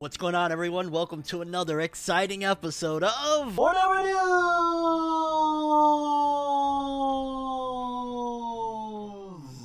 What's going on, everyone? Welcome to another exciting episode of Whatever News.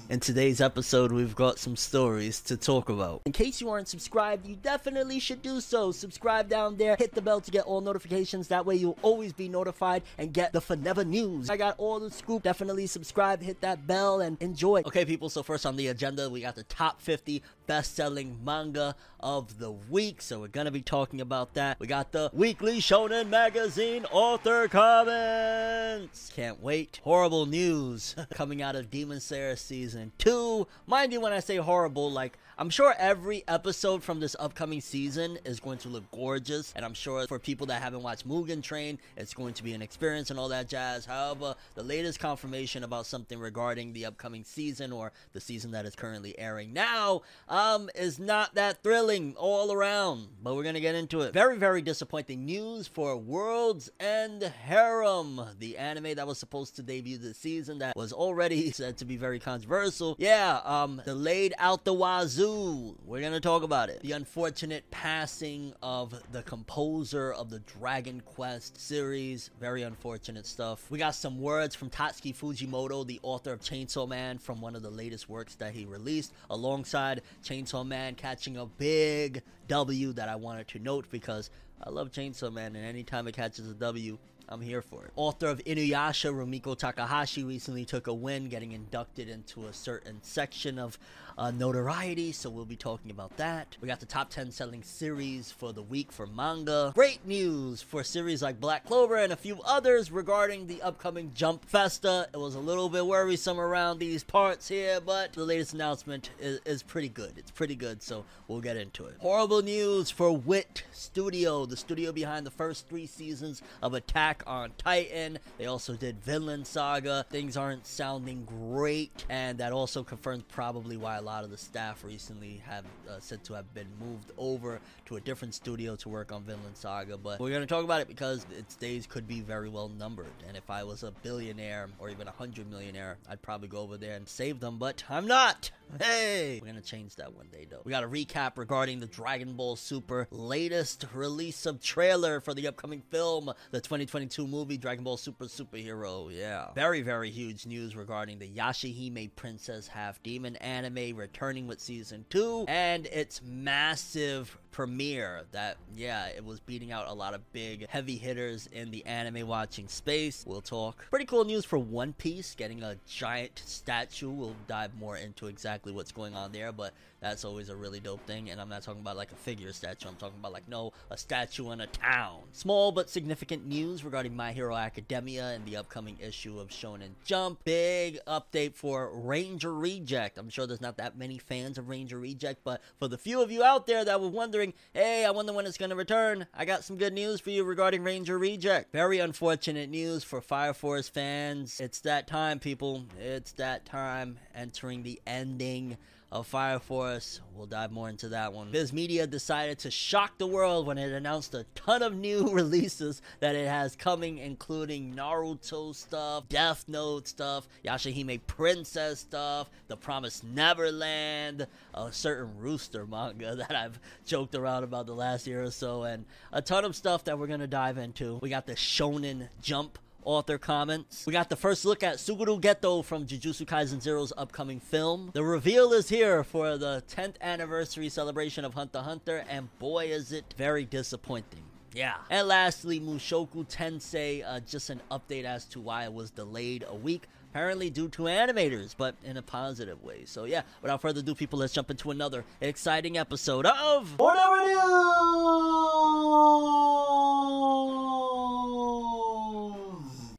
In today's episode, we've got some stories to talk about. In case you aren't subscribed, you definitely should do so. Subscribe down there, hit the bell to get all notifications. That way, you'll always be notified and get the Forever News. I got all the scoop. Definitely subscribe, hit that bell, and enjoy. Okay, people. So first on the agenda, we got the top 50 best-selling manga of the week. So we're gonna be talking about that. We got the weekly Shonen Magazine author comments. Can't wait. Horrible news coming out of Demon Slayer season two. Mind you, when I say horrible, like I'm sure every episode from this upcoming season is going to look gorgeous, and I'm sure for people that haven't watched Mugen Train, it's going to be an experience and all that jazz. However, the latest confirmation about something regarding the upcoming season or the season that is currently airing now um, is not that thrilling all around. But we're gonna get into it. Very, very disappointing news for World's End Harem, the anime that was supposed to debut this season that was already said to be very controversial. Yeah, um, delayed out the wazoo. We're gonna talk about it. The unfortunate passing of the composer of the Dragon Quest series. Very unfortunate stuff. We got some words from Tatsuki Fujimoto, the author of Chainsaw Man, from one of the latest works that he released, alongside Chainsaw Man catching a big W that I wanted to note because I love Chainsaw Man, and anytime it catches a W, I'm here for it. Author of Inuyasha, Rumiko Takahashi, recently took a win, getting inducted into a certain section of uh, notoriety, so we'll be talking about that. We got the top 10 selling series for the week for manga. Great news for series like Black Clover and a few others regarding the upcoming Jump Festa. It was a little bit worrisome around these parts here, but the latest announcement is, is pretty good. It's pretty good, so we'll get into it. Horrible news for Wit Studio, the studio behind the first three seasons of Attack on Titan. They also did Vinland Saga. Things aren't sounding great, and that also confirms probably why a lot of the staff recently have uh, said to have been moved over to a different studio to work on Vinland Saga. But we're going to talk about it because its days could be very well numbered. And if I was a billionaire or even a hundred millionaire, I'd probably go over there and save them. But I'm not. Hey, we're gonna change that one day though. We got a recap regarding the Dragon Ball Super latest release of trailer for the upcoming film, the 2022 movie Dragon Ball Super Superhero. Yeah, very very huge news regarding the Yashahime Princess Half Demon anime returning with season two and its massive premiere that yeah it was beating out a lot of big heavy hitters in the anime watching space. We'll talk. Pretty cool news for one piece getting a giant statue. We'll dive more into exactly what's going on there but that's always a really dope thing and i'm not talking about like a figure statue i'm talking about like no a statue in a town small but significant news regarding my hero academia and the upcoming issue of shonen jump big update for ranger reject i'm sure there's not that many fans of ranger reject but for the few of you out there that were wondering hey, I wonder when it's going to return. I got some good news for you regarding Ranger Reject. Very unfortunate news for Fire Force fans. It's that time, people. It's that time entering the ending of Fire Force. We'll dive more into that one. Viz Media decided to shock the world when it announced a ton of new releases that it has coming, including Naruto stuff, Death Note stuff, Yashahime Princess stuff, The Promised Neverland, a certain Rooster manga that I've joked around about the last year or so, and a ton of stuff that we're gonna dive into. We got the Shonen Jump author comments. We got the first look at Suguru Geto from Jujutsu Kaisen Zero's upcoming film. The reveal is here for the 10th anniversary celebration of Hunter x Hunter, and boy is it very disappointing. Yeah. And lastly, Mushoku Tensei, uh, just an update as to why it was delayed a week. Apparently due to animators, but in a positive way. So yeah, without further ado, people, let's jump into another exciting episode of Whatever News!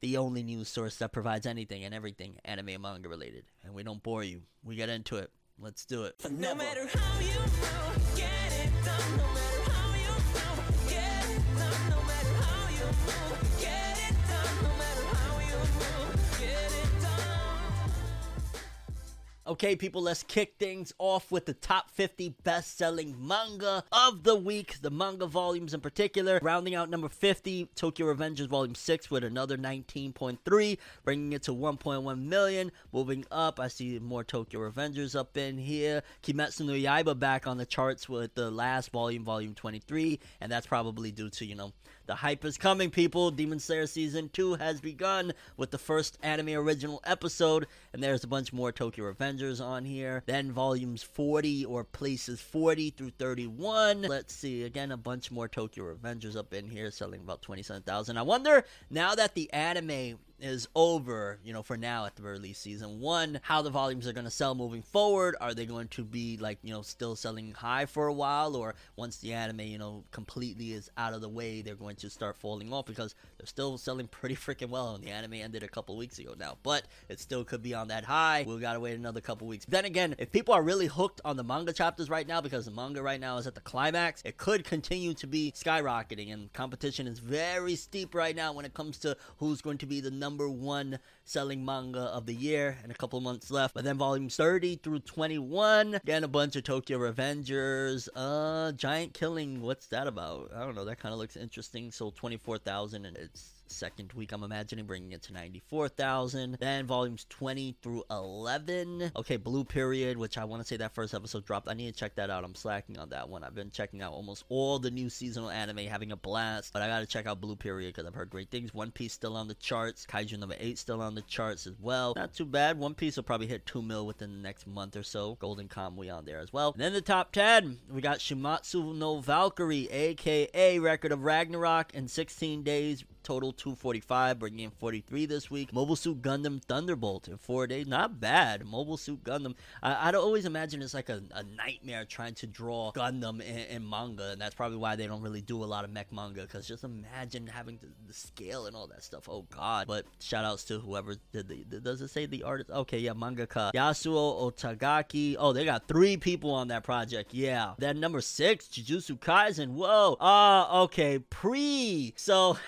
the only news source that provides anything and everything anime and manga related. And we don't bore you. We get into it. Let's do it. No matter how you get it done. No matter how you get it done. No matter how you. Okay, people, let's kick things off with the top 50 best selling manga of the week. The manga volumes in particular. Rounding out number 50, Tokyo Revengers Volume 6 with another 19.3, bringing it to 1.1 million. Moving up, I see more Tokyo Revengers up in here. Kimetsu no Yaiba back on the charts with the last volume, Volume 23, and that's probably due to, you know, the hype is coming, people. Demon Slayer Season 2 has begun with the first anime original episode, and there's a bunch more Tokyo Revengers on here. Then volumes 40 or places 40 through 31. Let's see, again, a bunch more Tokyo Revengers up in here, selling about 27,000. I wonder, now that the anime is over, you know, for now at the very least, season one, how the volumes are going to sell moving forward. Are they going to be like, you know, still selling high for a while, or once the anime, you know, completely is out of the way, they're going to start falling off because they're still selling pretty freaking well. And the anime ended a couple weeks ago now, but it still could be on that high. We've got to wait another couple weeks. Then again, if people are really hooked on the manga chapters right now, because the manga right now is at the climax, it could continue to be skyrocketing, and competition is very steep right now when it comes to who's going to be the number one selling manga of the year and a couple months left. But then volumes 30 through 21, again a bunch of Tokyo Revengers. Uh, Giant Killing, what's that about? I don't know. That kind of looks interesting. Sold 24,000 and it's second week, I'm imagining, bringing it to 94,000. Then volumes 20 through 11. Okay, Blue Period, which I want to say that first episode dropped. I need to check that out. I'm slacking on that one. I've been checking out almost all the new seasonal anime, having a blast. But I got to check out Blue Period because I've heard great things. One Piece still on the charts. Kaiju number 8 still on the charts as well. Not too bad. One Piece will probably hit 2 mil within the next month or so. Golden Kamuy on there as well. And then the top 10, we got Shuumatsu no Valkyrie, aka Record of Ragnarok, in 16 days total 245, bringing in 43 this week. Mobile Suit Gundam Thunderbolt in four days, not bad. Mobile Suit Gundam, I, I'd always imagine it's like a, a nightmare trying to draw Gundam in, in, manga, and that's probably why they don't really do a lot of mech manga. Because just imagine having the, the, scale and all that stuff. Oh God! But shout outs to whoever did the. Does it say the artist? Okay, yeah, mangaka Yasuo Otagaki. Oh, they got three people on that project. Yeah. Then number six, Jujutsu Kaisen. Whoa. Ah, uh, okay, pre. So.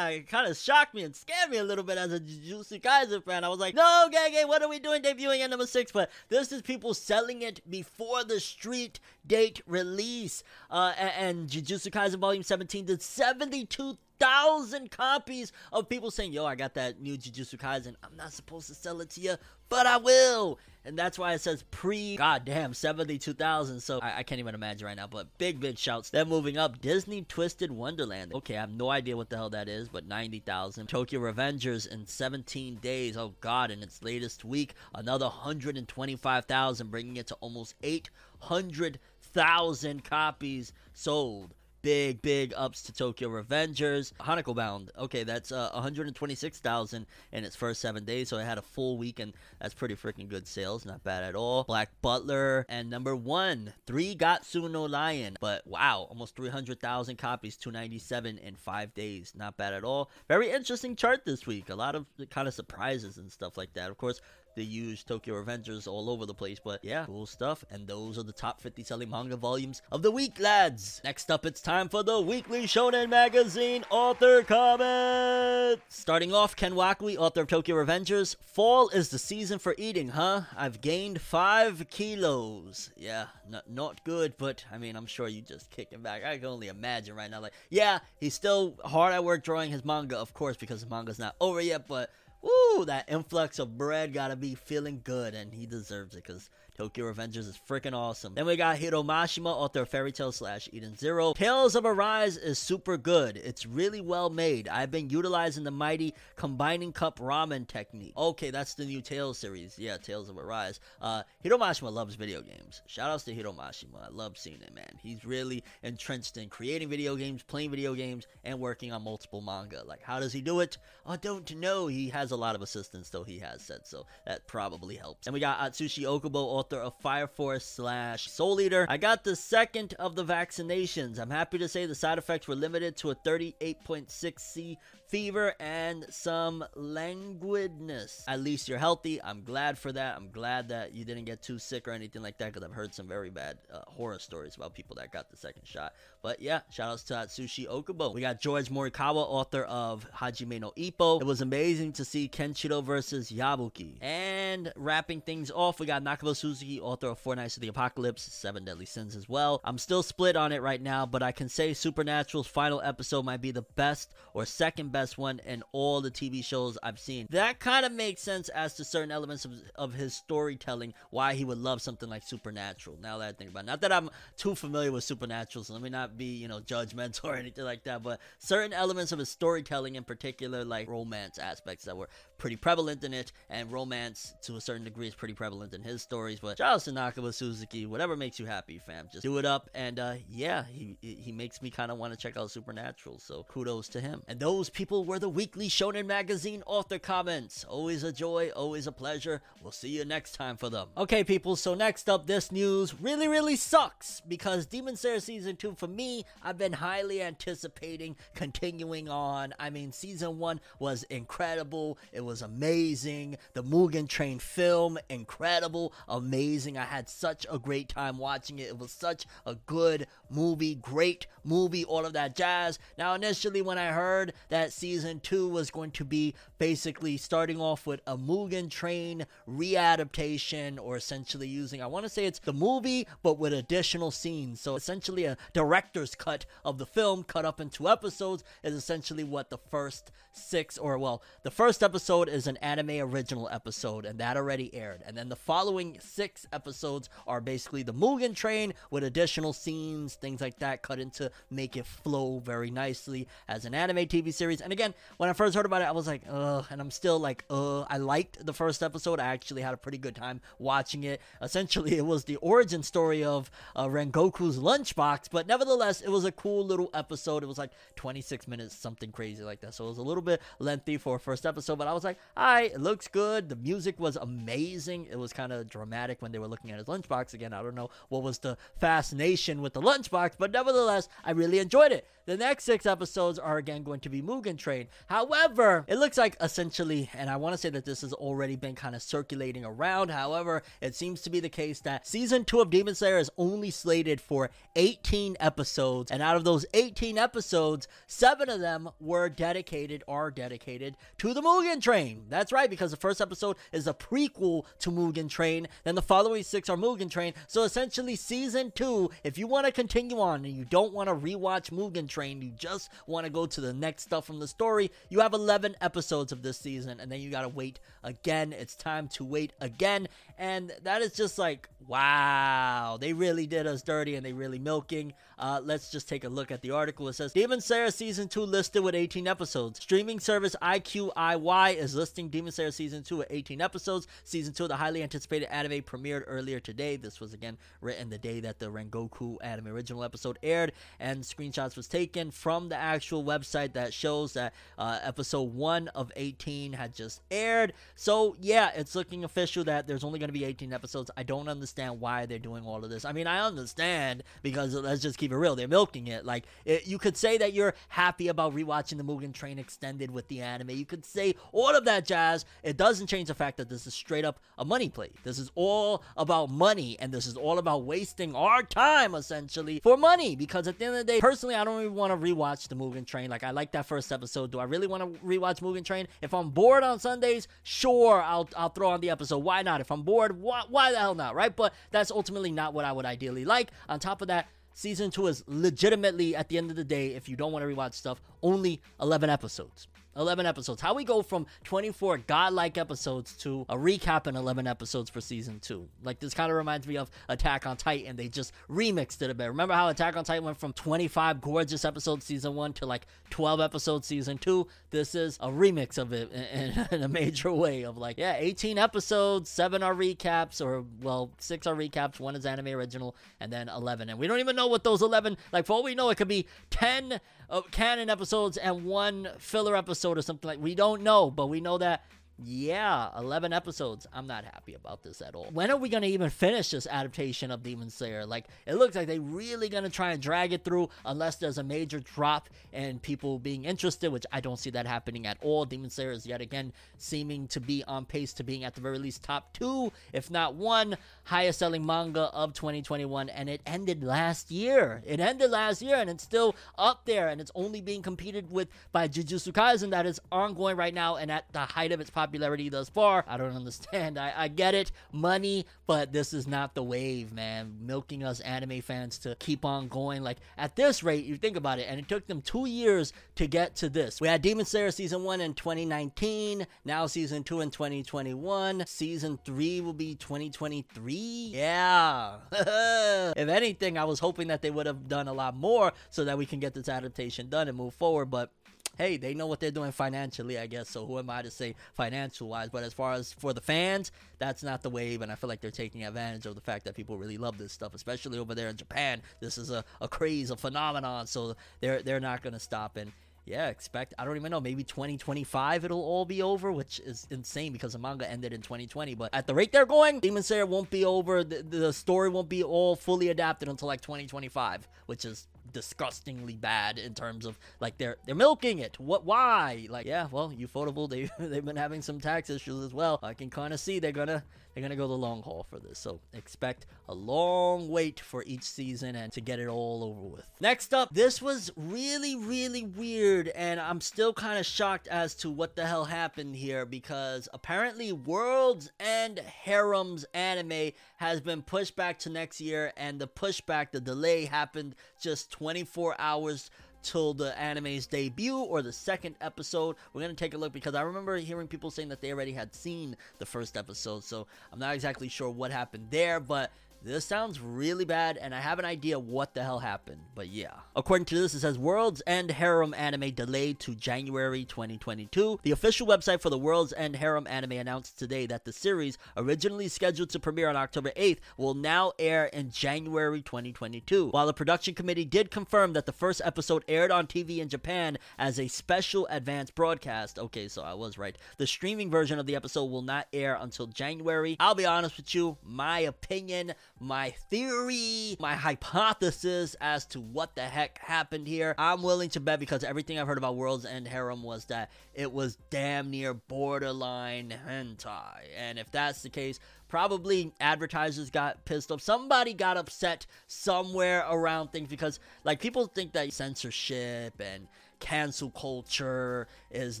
it kind of shocked me and scared me a little bit as a Jujutsu Kaisen fan. I was like, no, gang, what are we doing debuting at number six? But this is people selling it before the street date release. Uh, and, and Jujutsu Kaisen Volume 17 did 72 thousand copies of people saying, "Yo, I got that new Jujutsu Kaisen. I'm not supposed to sell it to you, but I will." And that's why it says pre. Goddamn, seventy-two thousand. So I, I, can't even imagine right now. But big, big shouts. Then moving up, Disney Twisted Wonderland. Okay, I have no idea what the hell that is, but ninety thousand. Tokyo Revengers in seventeen days. Oh God! In its latest week, another hundred and twenty-five thousand, bringing it to almost eight hundred thousand copies sold big, big ups to Tokyo Revengers. Hanako Bound, okay, that's uh, 126,000 in its first seven days, so it had a full week, and that's pretty freaking good sales. Not bad at all. Black Butler, and number one, Three Gatsu no Lion. But wow, almost 300,000 copies, 297 in five days. Not bad at all. Very interesting chart this week. A lot of kind of surprises and stuff like that. Of course, they use Tokyo Revengers all over the place. But yeah, cool stuff. And those are the top 50 selling manga volumes of the week, lads. Next up, it's time for the weekly Shonen Magazine author comment. Starting off, Ken Wakui, author of Tokyo Revengers. Fall is the season for eating, huh? I've gained five kilos. Yeah, not, not good, but I mean, I'm sure you just kicking back. I can only imagine right now. Like, yeah, he's still hard at work drawing his manga, of course, because the manga's not over yet, but Woo, that influx of bread gotta be feeling good, and he deserves it because Tokyo Revengers is freaking awesome. Then we got Hiro Mashima, author of Fairy Tail slash Eden Zero. Tales of Arise is super good. It's really well made. I've been utilizing the mighty combining cup ramen technique. Okay, that's the new Tales series. Yeah, Tales of Arise. Uh, Hiro Mashima loves video games. Shout outs to Hiro Mashima. I love seeing it, man. He's really entrenched in creating video games, playing video games, and working on multiple manga. Like, how does he do it? I don't know. He has a lot of assistants, though, he has said, so that probably helps. And we got Atsushi Okubo, author author of Fire Force slash Soul Eater. I got the second of the vaccinations. I'm happy to say the side effects were limited to a 38.6 C fever and some languidness. At least you're healthy. I'm glad for that. I'm glad that you didn't get too sick or anything like that because I've heard some very bad uh, horror stories about people that got the second shot. But yeah, shout outs to Atsushi Okubo. We got George Morikawa, author of Hajime no Ippo. It was amazing to see Kenshiro versus Yabuki. And wrapping things off, we got Nakaba Suzuki, author of Four Knights of the Apocalypse, Seven Deadly Sins as well. I'm still split on it right now, but I can say Supernatural's final episode might be the best or second best one in all the TV shows I've seen. That kind of makes sense as to certain elements of, of his storytelling, why he would love something like Supernatural. Now that I think about it. Not that I'm too familiar with Supernatural, so let me not be, you know, judgmental or anything like that, but certain elements of his storytelling in particular, like romance aspects that were pretty prevalent in it, and romance to a certain degree is pretty prevalent in his stories. But to Nakaba Suzuki, whatever makes you happy, fam. Just do it up, and uh, yeah, he he makes me kind of want to check out Supernatural. So kudos to him. And those people were the weekly Shonen Magazine author comments. Always a joy, always a pleasure. We'll see you next time for them. Okay, people. So next up, this news really really sucks because Demon Slayer season two for me, I've been highly anticipating continuing on. I mean, season one was incredible. It was amazing. The Mugen Train film, incredible, amazing. I had such a great time watching it. It was such a good movie, great movie, all of that jazz. Now, initially, when I heard that season two was going to be basically starting off with a Mugen Train readaptation, or essentially using, I want to say it's the movie, but with additional scenes. So, essentially, a director's cut of the film cut up into episodes is essentially what the first six, or well, the first episode is an anime original episode, and that already aired. And then the following six episodes are basically the Mugen Train with additional scenes, things like that, cut into make it flow very nicely as an anime TV series. And again, when I first heard about it, I was like, ugh, and I'm still like, ugh. I liked the first episode. I actually had a pretty good time watching it. Essentially, it was the origin story of uh, Rengoku's lunchbox, but nevertheless, it was a cool little episode. It was like 26 minutes, something crazy like that. So it was a little bit lengthy for a first episode, but I was like, all right, it looks good. The music was amazing. It was kind of dramatic when they were looking at his lunchbox. Again, I don't know what was the fascination with the lunchbox, but nevertheless, I really enjoyed it. The next six episodes are again going to be Mugen Train. However, it looks like essentially, and I want to say that this has already been kind of circulating around. However, it seems to be the case that season two of Demon Slayer is only slated for 18 episodes, and out of those 18 episodes, seven of them were dedicated, are dedicated to the Mugen Train. That's right, because the first episode is a prequel to Mugen Train, then the following six are Mugen Train. So essentially, season two, if you want to continue on and you don't want to rewatch Mugen Train, you just want to go to the next stuff from the story, you have 11 episodes of this season, and then you got to wait again. It's time to wait again. And that is just like, wow, they really did us dirty and they really milking. Uh, let's just take a look at the article. It says Demon Slayer Season 2 listed with 18 episodes. Streaming service iQIYI is listing Demon Slayer Season 2 with 18 episodes. Season 2 of the highly anticipated anime premiered earlier today. This was again written the day that the Rengoku anime original episode aired, and screenshots was taken from the actual website that shows that uh, episode 1 of 18 had just aired. So, yeah, it's looking official that there's only going to be 18 episodes. I don't understand why they're doing all of this. I mean, I understand because let's just keep it real. They're milking it. Like, it, you could say that you're happy about rewatching the Mugen Train extended with the anime. You could say all of that jazz. It doesn't change the fact that this is straight up a money play. This is all about money, and this is all about wasting our time, essentially, for money. Because at the end of the day, personally, I don't even want to rewatch the Mugen Train. Like, I like that first episode. Do I really want to rewatch Mugen Train? If I'm bored on Sundays, sure, I'll, I'll throw on the episode. Why not? If I'm bored, why, why the hell not, right? But that's ultimately not what I would ideally like. On top of that, season two is legitimately, at the end of the day, if you don't want to rewatch stuff, only 11 episodes. 11 episodes. How we go from 24 godlike episodes to a recap in 11 episodes for season 2. Like this kind of reminds me of Attack on Titan. They just remixed it a bit. Remember how Attack on Titan went from 25 gorgeous episodes season 1 to like 12 episodes season 2? This is a remix of it in, in, in a major way of like, yeah, 18 episodes, 7 are recaps or well, 6 are recaps, 1 is anime original and then 11. And we don't even know what those 11 like for all we know it could be 10 uh, canon episodes and one filler episode or something like we don't know but we know that yeah, 11 episodes. I'm not happy about this at all. When are we going to even finish this adaptation of Demon Slayer? Like, it looks like they really going to try and drag it through unless there's a major drop in people being interested, which I don't see that happening at all. Demon Slayer is yet again seeming to be on pace to being at the very least top two, if not one, highest selling manga of 2021. And it ended last year. It ended last year and it's still up there and it's only being competed with by Jujutsu Kaisen that is ongoing right now and at the height of its popularity thus far. I don't understand. I, I get it, money, but this is not the wave, man. Milking us anime fans to keep on going. Like at this rate, you think about it, and it took them two years to get to this. We had Demon Slayer season one in 2019, now season two in 2021. Season three will be 2023. Yeah. if anything, I was hoping that they would have done a lot more so that we can get this adaptation done and move forward, but hey, they know what they're doing financially, I guess. So who am I to say financial wise? But as far as for the fans, that's not the wave, and I feel like they're taking advantage of the fact that people really love this stuff, especially over there in Japan. This is a, a craze, a phenomenon. So they're they're not gonna stop and yeah, expect I don't even know, maybe 2025 it'll all be over, which is insane because the manga ended in 2020. But at the rate they're going, Demon Slayer won't be over. The, the story won't be all fully adapted until like 2025, which is disgustingly bad in terms of like they're they're milking it. What? Why? Like, yeah, well, Ufotable they they've been having some tax issues as well. I can kind of see they're gonna they're gonna go the long haul for this. So expect a long wait for each season and to get it all over with. Next up, this was really really weird, and I'm still kind of shocked as to what the hell happened here because apparently World's End Harem's anime has been pushed back to next year, and the pushback, the delay happened just 24 hours till the anime's debut or the second episode. We're gonna take a look because I remember hearing people saying that they already had seen the first episode, so I'm not exactly sure what happened there, but this sounds really bad, and I have an idea what the hell happened, but yeah. According to this, it says World's End Harem anime delayed to January 2022. The official website for the World's End Harem anime announced today that the series, originally scheduled to premiere on October 8th, will now air in January 2022. While the production committee did confirm that the first episode aired on TV in Japan as a special advance broadcast, okay, so I was right. The streaming version of the episode will not air until January. I'll be honest with you, my opinion my theory, my hypothesis as to what the heck happened here. I'm willing to bet because everything I've heard about World's End Harem was that it was damn near borderline hentai. And if that's the case, probably advertisers got pissed off. Somebody got upset somewhere around things because, like, people think that censorship and cancel culture is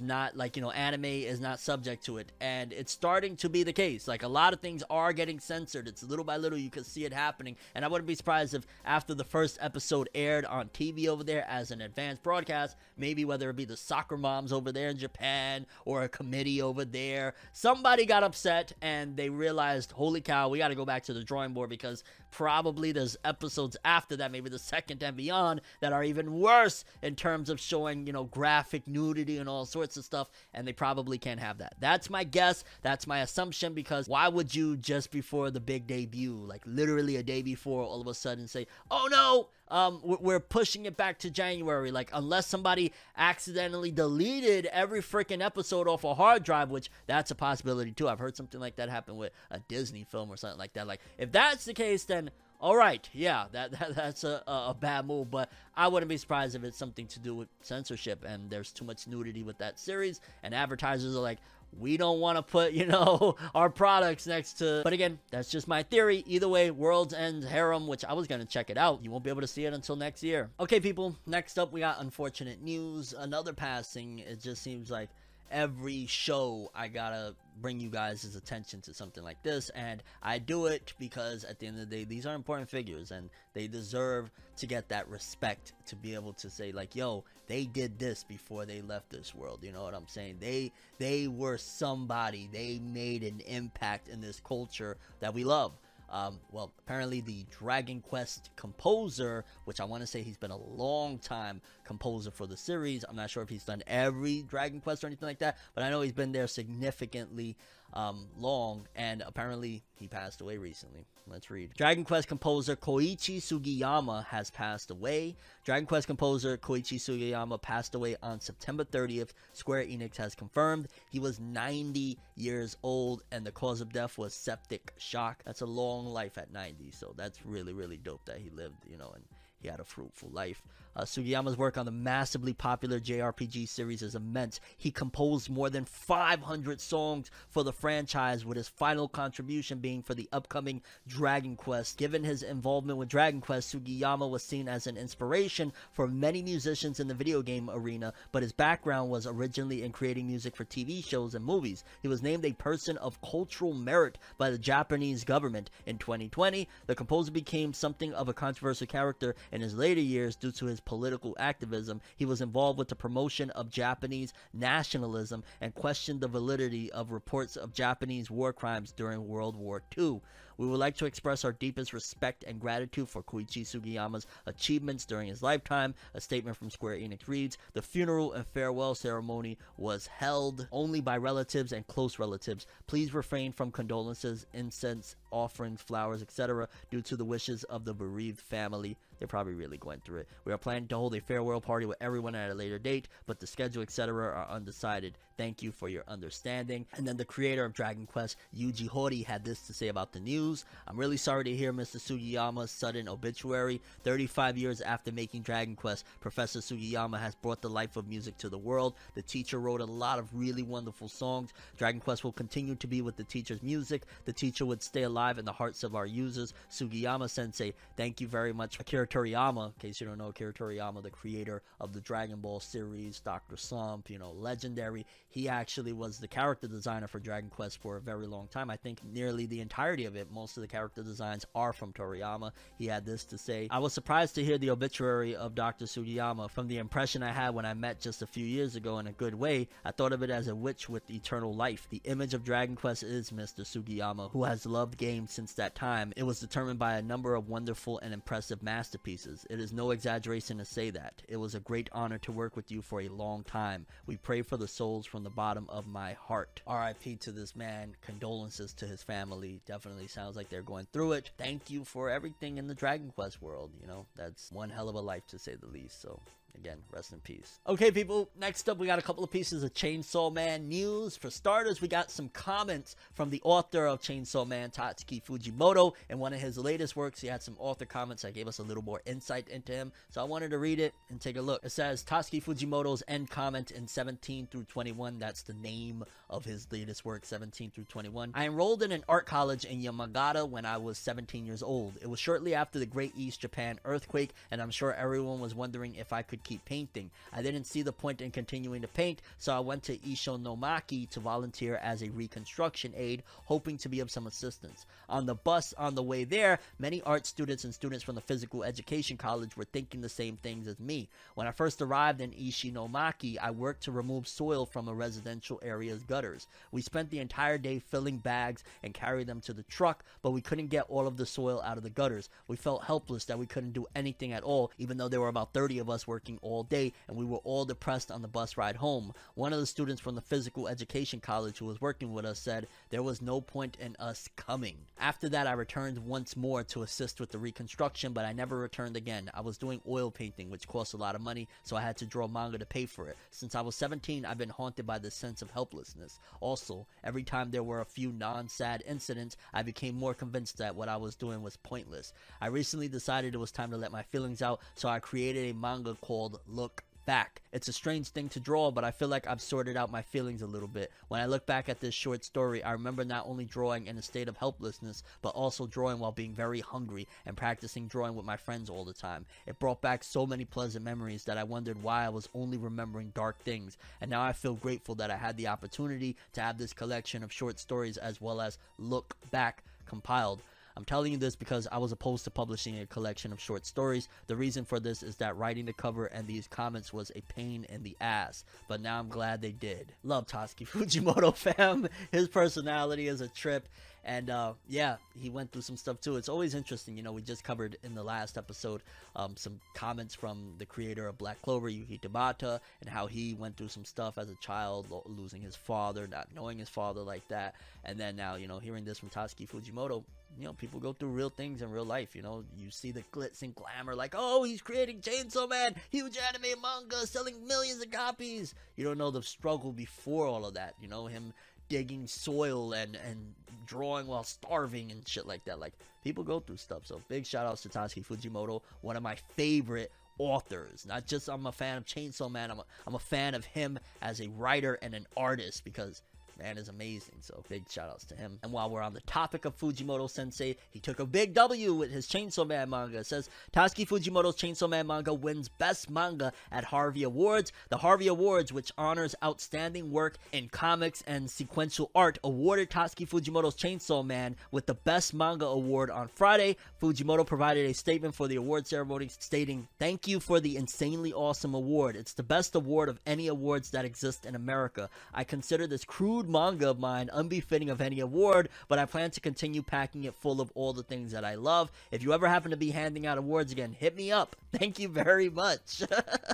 not like you know anime is not subject to it. And it's starting to be the case. Like a lot of things are getting censored. It's little by little you can see it happening. And i wouldn't be surprised if after the first episode aired on tv over there as an advanced broadcast maybe whether it be the soccer moms over there in japan or a committee over there somebody got upset and they realized holy cow we got to go back to the drawing board because probably there's episodes after that maybe the second and beyond that are even worse in terms of showing showing, you know, graphic nudity and all sorts of stuff, and they probably can't have that. That's my guess. That's my assumption because why would you just before the big debut, like literally a day before, all of a sudden say, oh no, um, we're pushing it back to January. Like, unless somebody accidentally deleted every freaking episode off a hard drive, which that's a possibility too. I've heard something like that happen with a Disney film or something like that. Like, if that's the case, then all right, yeah, that, that that's a, a bad move, but I wouldn't be surprised if it's something to do with censorship and there's too much nudity with that series, and advertisers are like, we don't want to put, you know, our products next to. But again, that's just my theory. Either way, World's End Harem, which I was going to check it out. You won't be able to see it until next year. Okay, people, next up, we got unfortunate news. Another passing. It just seems like every show I gotta bring you guys' attention to something like this and I do it because at the end of the day these are important figures and they deserve to get that respect to be able to say like yo they did this before they left this world you know what I'm saying? They they were somebody. They made an impact in this culture that we love um, well, apparently the Dragon Quest composer, which I want to say he's been a long time composer for the series. I'm not sure if he's done every Dragon Quest or anything like that, but I know he's been there significantly um, long, and apparently he passed away recently. Let's read. Dragon Quest composer Koichi Sugiyama has passed away. Dragon Quest composer Koichi Sugiyama passed away on September 30th. Square Enix has confirmed he was 90 years old and the cause of death was septic shock. That's a long life at 90, so that's really, really dope that he lived, you know, and he had a fruitful life. Uh, Sugiyama's work on the massively popular JRPG series is immense. He composed more than 500 songs for the franchise, with his final contribution being for the upcoming Dragon Quest. Given his involvement with Dragon Quest, Sugiyama was seen as an inspiration for many musicians in the video game arena, but his background was originally in creating music for TV shows and movies. He was named a Person of Cultural Merit by the Japanese government. In 2020, the composer became something of a controversial character in his later years due to his political activism. He was involved with the promotion of Japanese nationalism and questioned the validity of reports of Japanese war crimes during World War II. We would like to express our deepest respect and gratitude for Koichi Sugiyama's achievements during his lifetime. A statement from Square Enix reads The funeral and farewell ceremony was held only by relatives and close relatives. Please refrain from condolences, incense, offerings, flowers, etc., due to the wishes of the bereaved family. They're probably really going through it. We are planning to hold a farewell party with everyone at a later date, but the schedule, etc., are undecided. Thank you for your understanding. And then the creator of Dragon Quest, Yuji Horii, had this to say about the news. I'm really sorry to hear Mr. Sugiyama's sudden obituary. 35 years after making Dragon Quest, Professor Sugiyama has brought the life of music to the world. The teacher wrote a lot of really wonderful songs. Dragon Quest will continue to be with the teacher's music. The teacher would stay alive in the hearts of our users. Sugiyama Sensei, thank you very much. Akira Toriyama, in case you don't know, Akira Toriyama, the creator of the Dragon Ball series, Dr. Slump, you know, legendary. He actually was the character designer for Dragon Quest for a very long time. I think nearly the entirety of it, most of the character designs are from Toriyama. He had this to say I was surprised to hear the obituary of Dr. Sugiyama. From the impression I had when I met just a few years ago in a good way, I thought of it as a witch with eternal life. The image of Dragon Quest is Mr. Sugiyama, who has loved games since that time. It was determined by a number of wonderful and impressive masterpieces. It is no exaggeration to say that. It was a great honor to work with you for a long time. We pray for the souls from the bottom of my heart. RIP to this man. Condolences to his family. Definitely sounds like they're going through it. Thank you for everything in the Dragon Quest world. You know, that's one hell of a life to say the least. So Again, rest in peace. Okay, people, next up we got a couple of pieces of Chainsaw Man news. For starters, we got some comments from the author of Chainsaw Man, Tatsuki Fujimoto. In one of his latest works, he had some author comments that gave us a little more insight into him. So I wanted to read it and take a look. It says Tatsuki Fujimoto's end comment in 17 through 21. That's the name of his latest work, 17 through 21. I enrolled in an art college in Yamagata when I was 17 years old. It was shortly after the Great East Japan earthquake, and I'm sure everyone was wondering if I could keep painting. I didn't see the point in continuing to paint, so I went to Ishinomaki to volunteer as a reconstruction aide, hoping to be of some assistance. On the bus on the way there, many art students and students from the physical education college were thinking the same things as me. When I first arrived in Ishinomaki, I worked to remove soil from a residential area's gutters. We spent the entire day filling bags and carrying them to the truck, but we couldn't get all of the soil out of the gutters. We felt helpless that we couldn't do anything at all, even though there were about 30 of us working all day and we were all depressed on the bus ride home. One of the students from the physical education college who was working with us said there was no point in us coming. After that, I returned once more to assist with the reconstruction, but I never returned again. I was doing oil painting, which costs a lot of money, so I had to draw manga to pay for it. Since I was 17, I've been haunted by this sense of helplessness. Also, every time there were a few non sad incidents, I became more convinced that what I was doing was pointless. I recently decided it was time to let my feelings out, so I created a manga called Look back. It's a strange thing to draw, but I feel like I've sorted out my feelings a little bit. When I look back at this short story, I remember not only drawing in a state of helplessness, but also drawing while being very hungry and practicing drawing with my friends all the time. It brought back so many pleasant memories that I wondered why I was only remembering dark things, and now I feel grateful that I had the opportunity to have this collection of short stories as well as Look Back compiled. I'm telling you this because I was opposed to publishing a collection of short stories. The reason for this is that writing the cover and these comments was a pain in the ass, but now I'm glad they did. Love Tatsuki Fujimoto fam. His personality is a trip And uh, yeah, he went through some stuff too. It's always interesting. You know, we just covered in the last episode um, some comments from the creator of Black Clover, Yuki Tabata, and how he went through some stuff as a child, lo- losing his father, not knowing his father like that. And then now, you know, hearing this from Tatsuki Fujimoto, you know, people go through real things in real life. You know, you see the glitz and glamour, like, oh, he's creating Chainsaw Man, huge anime manga, selling millions of copies. You don't know the struggle before all of that. You know, him digging soil and and drawing while starving and shit like that. Like people go through stuff. So big shout outs to Tatsuki Fujimoto, one of my favorite authors. Not just I'm a fan of Chainsaw Man. I'm a, I'm a fan of him as a writer and an artist because man is amazing. So big shout outs to him. And while we're on the topic of Fujimoto Sensei, he took a big W with his Chainsaw Man manga. It says Tatsuki Fujimoto's Chainsaw Man manga wins Best Manga at Harvey Awards. The Harvey Awards, which honors outstanding work in comics and sequential art, awarded Tatsuki Fujimoto's Chainsaw Man with the Best Manga Award on Friday. Fujimoto provided a statement for the award ceremony stating, Thank you for the insanely awesome award. It's the best award of any awards that exist in America. I consider this crude manga of mine unbefitting of any award, but I plan to continue packing it full of all the things that I love. If you ever happen to be handing out awards again, hit me up. Thank you very much.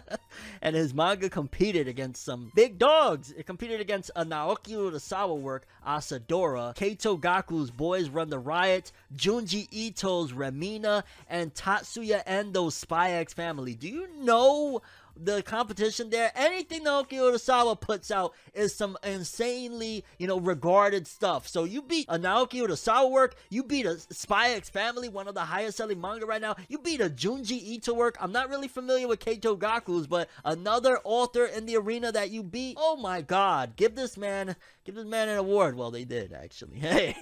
and his manga competed against some big dogs. It competed against a Naoki Urasawa work, Asadora, Keito Gaku's Boys Run the Riot, Junji Ito's Remina, and Tatsuya Endo's Spy X Family. Do you know the competition there. Anything Naoki Urasawa puts out is some insanely, you know, regarded stuff. So you beat a Naoki Urasawa work, you beat a Spy X Family, one of the highest selling manga right now. You beat a Junji Ito work. I'm not really familiar with Keito Gaku's, but another author in the arena that you beat. Oh my god. Give this man give this man an award. Well, they did actually. Hey.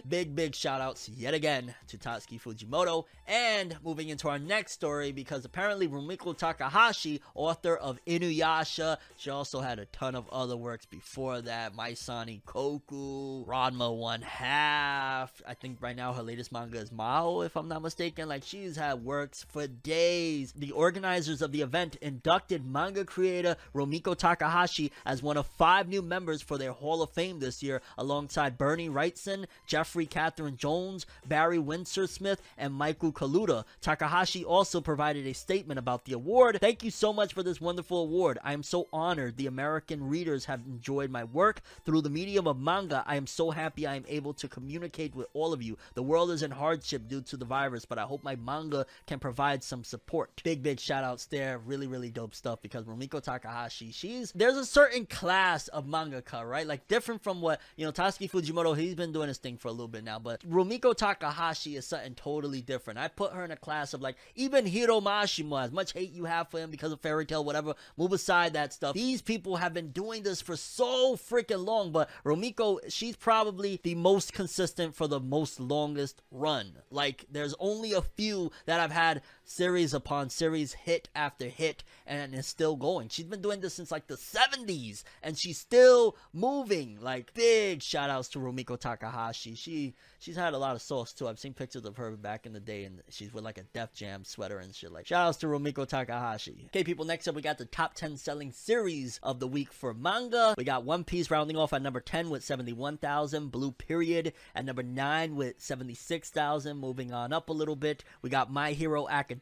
big big shout outs yet again to Tatsuki Fujimoto. And moving into our next story because apparently Rumiko Takahashi Author of Inuyasha. She also had a ton of other works before that. Maison Ikkoku, Ranma One Half. I think right now her latest manga is Mao, if I'm not mistaken. Like she's had works for days. The organizers of the event inducted manga creator Rumiko Takahashi as one of five new members for their Hall of Fame this year, alongside Bernie Wrightson, Jeffrey Catherine Jones, Barry Windsor Smith, and Michael Kaluta. Takahashi also provided a statement about the award. Thank you so much for this wonderful award. I am so honored the American readers have enjoyed my work. Through the medium of manga, I am so happy I am able to communicate with all of you. The world is in hardship due to the virus, but I hope my manga can provide some support. Big, big shout outs there. Really, really dope stuff because Rumiko Takahashi, she's, there's a certain class of mangaka, right? Like different from what, you know, Tatsuki Fujimoto, he's been doing his thing for a little bit now, but Rumiko Takahashi is something totally different. I put her in a class of like, even Hiro Mashima, as much hate you have for him because of Fairy Tail, whatever, move aside that stuff. These people have been doing this for so freaking long, but Rumiko, she's probably the most consistent for the most longest run. Like, there's only a few that I've had series upon series, hit after hit, and is still going. She's been doing this since like the 70s, and she's still moving. Like, big shout outs to Rumiko Takahashi. She she's had a lot of sauce too. I've seen pictures of her back in the day, and she's with like a Def Jam sweater and shit. Like, shout outs to Rumiko Takahashi. Okay, people, next up we got the top 10 selling series of the week for manga. We got One Piece rounding off at number 10 with 71,000, Blue Period at number 9 with 76,000. Moving on up a little bit, we got My Hero Academia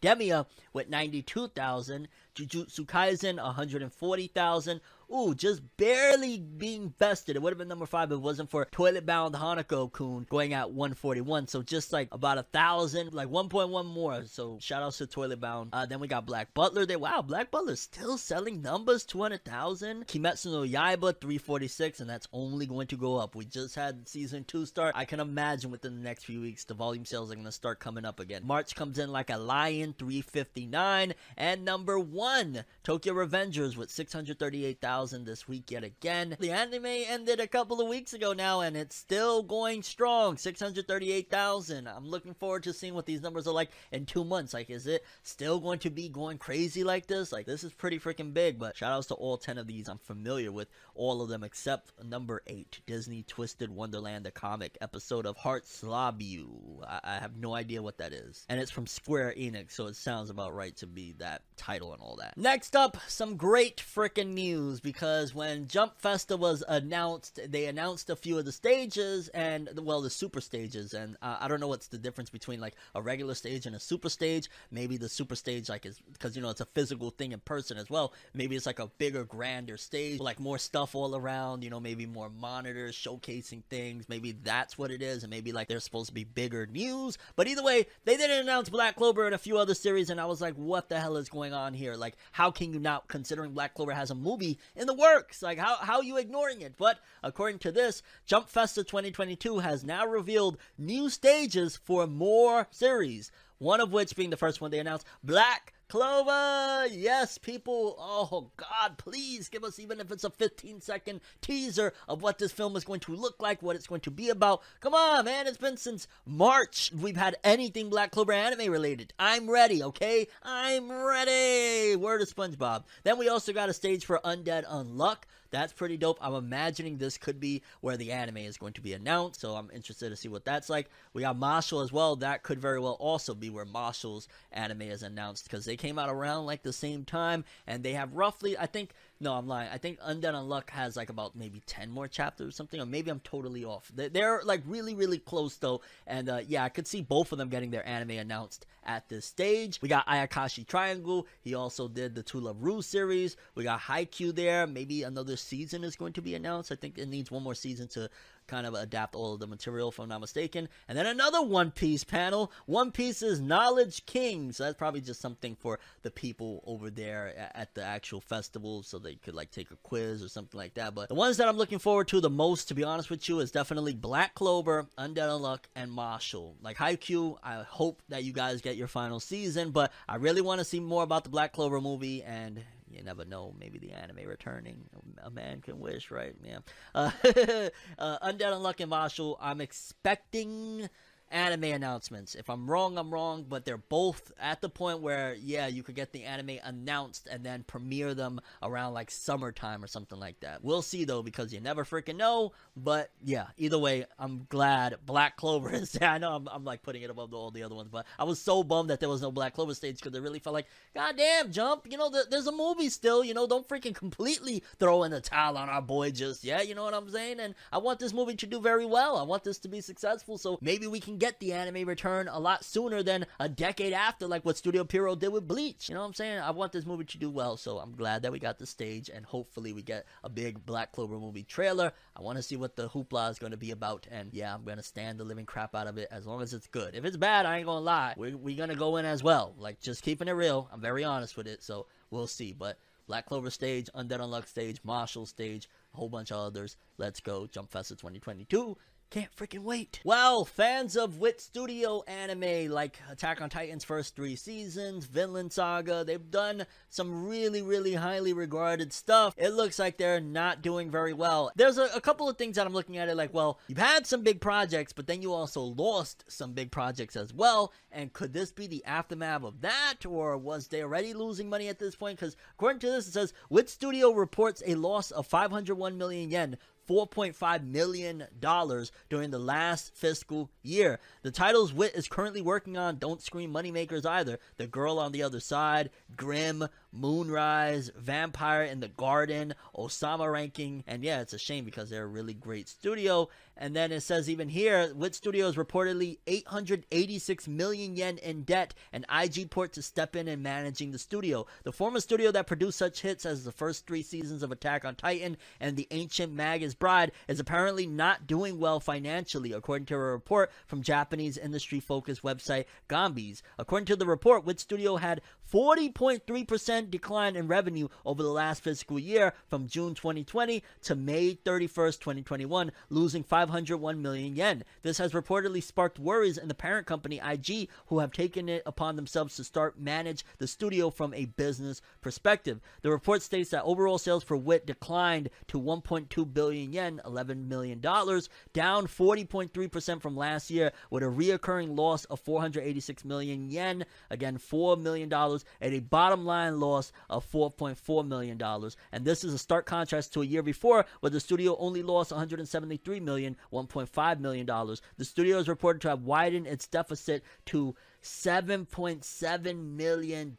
with 92,000. Jujutsu Kaisen 140,000. Ooh, just barely being bested. It would have been number five if it wasn't for Toilet Bound Hanako Kun going at 141. So just like about a thousand, like 1.1 more. So shout outs to Toilet Bound. Uh, then we got Black Butler there. Wow, Black Butler still selling numbers 200,000. Kimetsu no Yaiba 346, and that's only going to go up. We just had season two start. I can imagine within the next few weeks the volume sales are going to start coming up again. March comes in like a lion 359, and number one Tokyo Revengers with 638,000 this week yet again. The anime ended a couple of weeks ago now, and it's still going strong 638,000. I'm looking forward to seeing what these numbers are like in two months. Like, is it still going to be going crazy like this? Like, this is pretty freaking big, but shout outs to all 10 of these. I'm familiar with all of them except number 8 Disney Twisted Wonderland, the comic episode of Heartslabyul. I-, I have no idea what that is. And it's from Square Enix, so it sounds about right to be that title and all that. Next up, some great freaking news because when Jump Festa was announced, they announced a few of the stages and, well, the super stages. And uh, I don't know what's the difference between like a regular stage and a super stage. Maybe the super stage, like, is because, you know, it's a physical thing in person as well. Maybe it's like a bigger, grander stage, like more stuff all around, you know, maybe more monitors showcasing things. Maybe that's what it is. And maybe like there's supposed to be bigger news. But either way, they didn't announce Black Clover and a few other series. And I was like, what the hell is going on here? Like, how can you not, considering Black Clover has a movie in the works? Like, how, how are you ignoring it? But according to this, Jump Festa 2022 has now revealed new stages for more series. One of which being the first one they announced, Black Clover! Yes, people. Oh, God, please give us, even if it's a 15 second teaser of what this film is going to look like, what it's going to be about. Come on, man. It's been since March we've had anything Black Clover anime related. I'm ready, okay? I'm ready. Word of SpongeBob. Then we also got a stage for Undead Unluck. That's pretty dope. I'm imagining this could be where the anime is going to be announced, so I'm interested to see what that's like. We got Mashle as well. That could very well also be where Mashle's anime is announced because they came out around like the same time, and they have roughly, I think, no, I'm lying. I think Undead Unluck has like about maybe 10 more chapters or something, or maybe I'm totally off. They're like really, really close though. And uh, yeah, I could see both of them getting their anime announced at this stage. We got Ayakashi Triangle. He also did the To Love Ru series. We got Haikyuu there. Maybe another season is going to be announced. I think it needs one more season to kind of adapt all of the material, if I'm not mistaken. And then another One Piece panel. One Piece is Knowledge King. So that's probably just something for the people over there at the actual festival so they could like take a quiz or something like that. But the ones that I'm looking forward to the most, to be honest with you, is definitely Black Clover, Undead Unluck, and Mashle. Like Haikyuu, I hope that you guys get your final season, but I really want to see more about the Black Clover movie and you never know. Maybe the anime returning. A man can wish, right? Yeah. Uh, uh, Undead Unluck and Mashle. I'm expecting anime announcements. If I'm wrong, I'm wrong, but they're both at the point where, yeah, you could get the anime announced and then premiere them around like summertime or something like that. We'll see though, because you never freaking know. But yeah, either way, I'm glad Black Clover is there. I know I'm, I'm like putting it above all the other ones, but I was so bummed that there was no Black Clover stage because it really felt like, goddamn, Jump, you know, th- there's a movie still, you know, don't freaking completely throw in the towel on our boy just yet, you know what I'm saying? And I want this movie to do very well. I want this to be successful, so maybe we can get the anime return a lot sooner than a decade after, like what Studio Pierrot did with Bleach. You know what I'm saying? I want this movie to do well, so I'm glad that we got the stage, and hopefully we get a big Black Clover movie trailer. I want to see what the hoopla is going to be about, and yeah, I'm going to stand the living crap out of it as long as it's good. If it's bad, I ain't going to lie. We're, we're going to go in as well. Like, just keeping it real. I'm very honest with it, so we'll see. But Black Clover stage, Undead Unluck stage, Mashle stage, a whole bunch of others. Let's go. Jump Festa 2022. Can't freaking wait. Well, fans of Wit Studio anime like Attack on Titan's first three seasons, Vinland Saga, they've done some really, really highly regarded stuff. It looks like they're not doing very well. There's a, a couple of things that I'm looking at it like, well, you've had some big projects, but then you also lost some big projects as well. And could this be the aftermath of that? Or was they already losing money at this point? Because according to this, it says Wit Studio reports a loss of 501 million yen $4.5 million during the last fiscal year. The titles Wit is currently working on don't scream moneymakers either. The Girl on the Other Side, Grimm, Moonrise, Vampire in the Garden, Osama ranking, and yeah, it's a shame because they're a really great studio. And then it says even here, Wit Studio is reportedly 886 million yen in debt, and IG Port to step in and managing the studio. The former studio that produced such hits as the first three seasons of Attack on Titan and The Ancient Magus Bride is apparently not doing well financially, according to a report from Japanese industry-focused website Gambes. According to the report, Wit Studio had 40.3% decline in revenue over the last fiscal year from June 2020 to May 31st, 2021, losing 501 million yen. This has reportedly sparked worries in the parent company IG, who have taken it upon themselves to start manage the studio from a business perspective. The report states that overall sales for WIT declined to 1.2 billion yen, 11 million dollars, down 40.3% from last year, with a reoccurring loss of 486 million yen, again 4 million dollars, and a bottom line loss of 4.4 million dollars. And this is a stark contrast to a year before, where the studio only lost 173 million, 1.5 million dollars. The studio is reported to have widened its deficit to $7.7 million.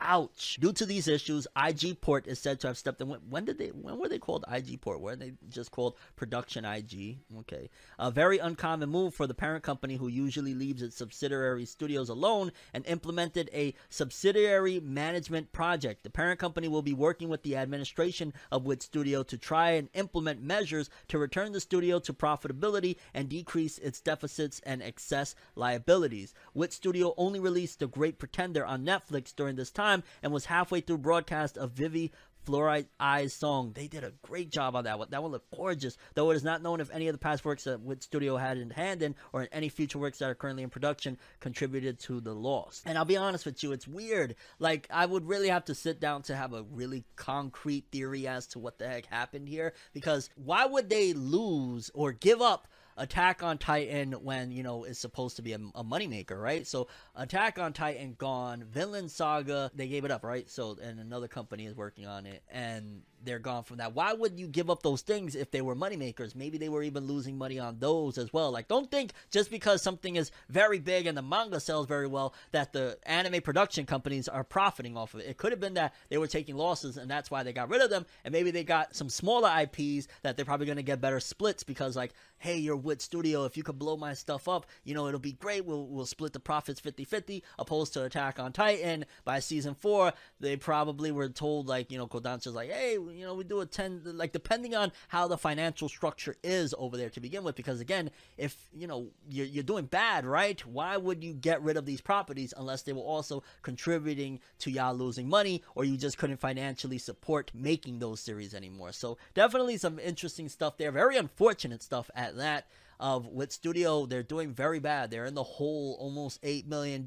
Ouch. Due to these issues, IG Port is said to have stepped in. When did they, when were they called IG Port? Were they just called Production IG? Okay. A very uncommon move for the parent company who usually leaves its subsidiary studios alone and implemented a subsidiary management project. The parent company will be working with the administration of Wit Studio to try and implement measures to return the studio to profitability and decrease its deficits and excess liabilities. Wit Studio only released The Great Pretender on Netflix during this time and was halfway through broadcast of Vivy Fluorite Eyes song. They did a great job on that one. That one looked gorgeous, though it is not known if any of the past works that Wit Studio had in hand in or in any future works that are currently in production contributed to the loss. And I'll be honest with you, it's weird. Like, I would really have to sit down to have a really concrete theory as to what the heck happened here because why would they lose or give up Attack on Titan when you know is supposed to be a, a moneymaker, right? So Attack on Titan gone, Vinland Saga they gave it up, right? So and another company is working on it, and they're gone from that. Why would you give up those things if they were moneymakers? Maybe they were even losing money on those as well. Like, don't think just because something is very big and the manga sells very well that the anime production companies are profiting off of it. It could have been that they were taking losses and that's why they got rid of them. And maybe they got some smaller IPs that they're probably going to get better splits because, like, hey, you're Wit Studio. If you could blow my stuff up, you know, it'll be great. We'll, we'll split the profits 50 50, opposed to Attack on Titan. By season four, they probably were told, like, you know, Kodansha's like, hey, you know, we do a 10, like, depending on how the financial structure is over there to begin with. Because, again, if, you know, you're, you're doing bad, right? Why would you get rid of these properties unless they were also contributing to y'all losing money or you just couldn't financially support making those series anymore? So, definitely some interesting stuff there. Very unfortunate stuff at that of Wit Studio. They're doing very bad. They're in the hole almost $8 million.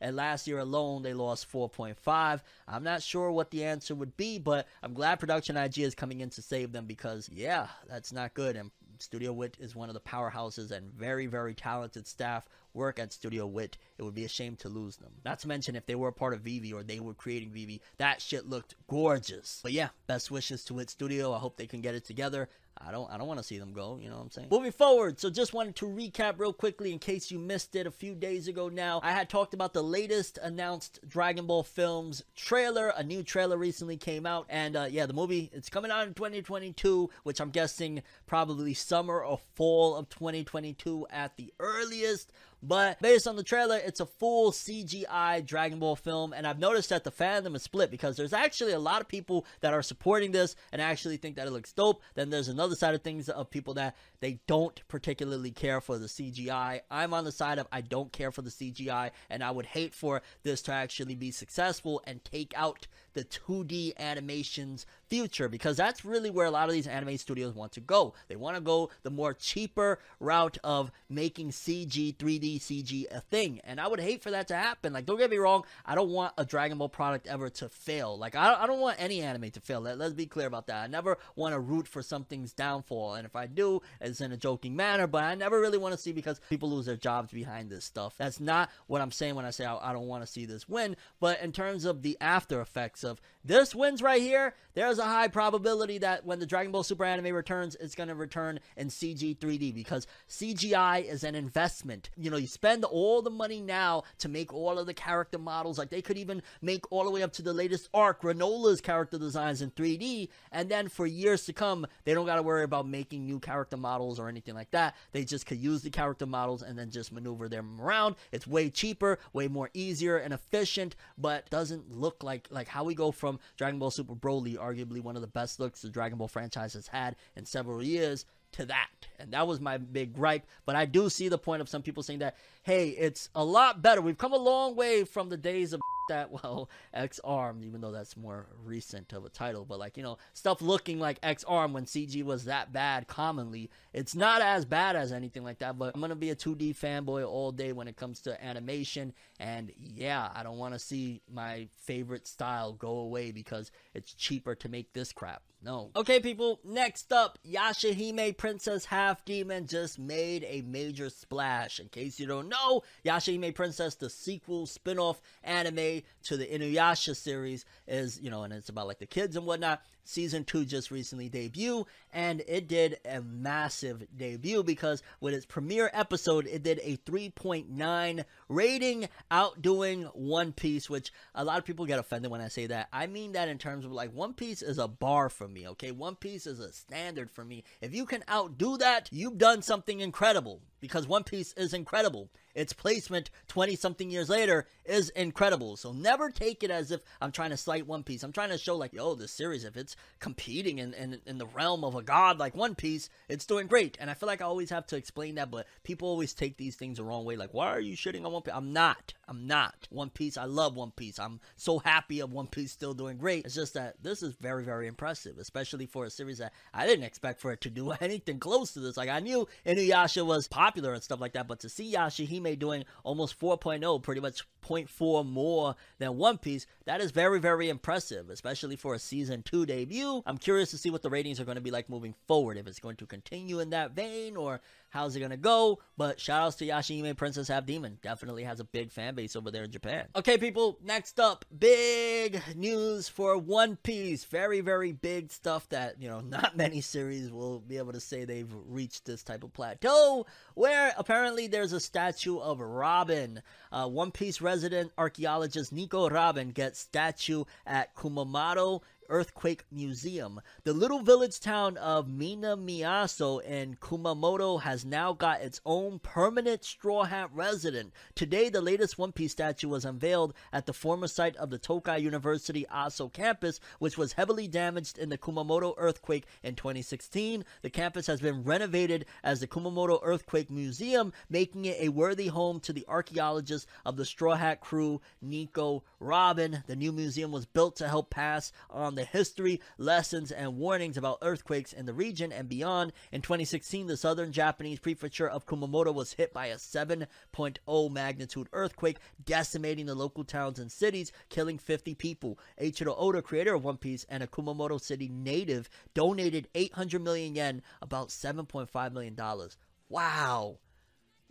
And last year alone, they lost 4.5. I'm not sure what the answer would be, but I'm glad Production IG is coming in to save them because, yeah, that's not good. And Studio Wit is one of the powerhouses and very, very talented staff work at Studio Wit. It would be a shame to lose them. Not to mention if they were a part of Vivy or they were creating Vivy, that shit looked gorgeous. But yeah, best wishes to Wit Studio. I hope they can get it together. I don't I don't want to see them go, you know what I'm saying? Moving forward, so just wanted to recap real quickly in case you missed it a few days ago now. I had talked about the latest announced Dragon Ball Films trailer. A new trailer recently came out and uh, yeah, the movie it's coming out in 2022, which I'm guessing probably summer or fall of 2022 at the earliest. But based on the trailer, it's a full CGI Dragon Ball film, and I've noticed that the fandom is split because there's actually a lot of people that are supporting this and actually think that it looks dope. Then there's another side of things of people that they don't particularly care for the CGI. I'm on the side of I don't care for the CGI, and I would hate for this to actually be successful and take out the 2D animations future because that's really where a lot of these anime studios want to go. They want to go the more cheaper route of making CG, 3D CG a thing. And I would hate for that to happen. Like, don't get me wrong, I don't want a Dragon Ball product ever to fail. Like, I, I don't want any anime to fail. Let, let's be clear about that. I never want to root for something's downfall. And if I do, it's in a joking manner, but I never really want to see because people lose their jobs behind this stuff. That's not what I'm saying when I say I, I don't want to see this win. But in terms of the after effects of this wins right here, there's a high probability that when the Dragon Ball Super anime returns, it's going to return in CG 3D because CGI is an investment. You know, you spend all the money now to make all of the character models. Like they could even make all the way up to the latest arc, Granolah's character designs in 3D. And then for years to come, they don't got to worry about making new character models or anything like that. They just could use the character models and then just maneuver them around. It's way cheaper, way more easier and efficient, but doesn't look like like how we go from Dragon Ball Super Broly, arguably one of the best looks the Dragon Ball franchise has had in several years, to that. And that was my big gripe. But I do see the point of some people saying that, hey, it's a lot better. We've come a long way from the days of that well Ex-Arm, even though that's more recent of a title, but like you know stuff looking like Ex-Arm when CG was that bad commonly, it's not as bad as anything like that. But I'm gonna be a 2D fanboy all day when it comes to animation, and yeah, I don't want to see my favorite style go away because it's cheaper to make this crap. No. Okay, people, next up, Yashahime Princess Half Demon just made a major splash. In case you don't know, Yashahime Princess, the sequel spin off anime to the Inuyasha series is, you know, and it's about like the kids and whatnot. Season 2 just recently debuted, and it did a massive debut because with its premiere episode, it did a 3.9 rating, outdoing One Piece, which a lot of people get offended when I say that. I mean that in terms of like One Piece is a bar for me, okay? One Piece is a standard for me. If you can outdo that, you've done something incredible because One Piece is incredible. Its placement 20 something years later is incredible. So never take it as if I'm trying to slight One Piece. I'm trying to show, like, yo, this series, if it's competing in, in, in the realm of a god like One Piece, it's doing great. And I feel like I always have to explain that, but people always take these things the wrong way. Like, why are you shitting on One Piece? I'm not. I'm not. One Piece, I love One Piece. I'm so happy of One Piece still doing great. It's just that this is very, very impressive, especially for a series that I didn't expect for it to do anything close to this. Like, I knew Inuyasha was popular and stuff like that, but to see Yashahime doing almost 4.0, pretty much 0.4 more than One Piece, that is very, very impressive, especially for a season 2 debut. I'm curious to see what the ratings are going to be like moving forward, if it's going to continue in that vein or how's it to go. But shout outs to Yashahime Princess Half Demon. Definitely has a big fan base over there in Japan. Okay, people, next up, big news for One Piece. Very, very big stuff that, you know, not many series will be able to say they've reached this type of plateau where apparently there's a statue of Robin. Uh, One Piece resident archaeologist Nico Robin gets statue at Kumamoto Earthquake Museum. The little village town of Minamiaso in Kumamoto has now got its own permanent Straw Hat resident. Today, the latest One Piece statue was unveiled at the former site of the Tokai University Aso campus, which was heavily damaged in the Kumamoto earthquake in 2016. The campus has been renovated as the Kumamoto Earthquake Museum, making it a worthy home to the archaeologists of the Straw Hat crew, Nico Robin. The new museum was built to help pass on the history, lessons, and warnings about earthquakes in the region and beyond. In 2016, the southern Japanese prefecture of Kumamoto was hit by a 7.0 magnitude earthquake, decimating the local towns and cities, killing 50 people. Eiichiro Oda, creator of One Piece and a Kumamoto city native, donated 800 million yen, about 7.5 million dollars. Wow.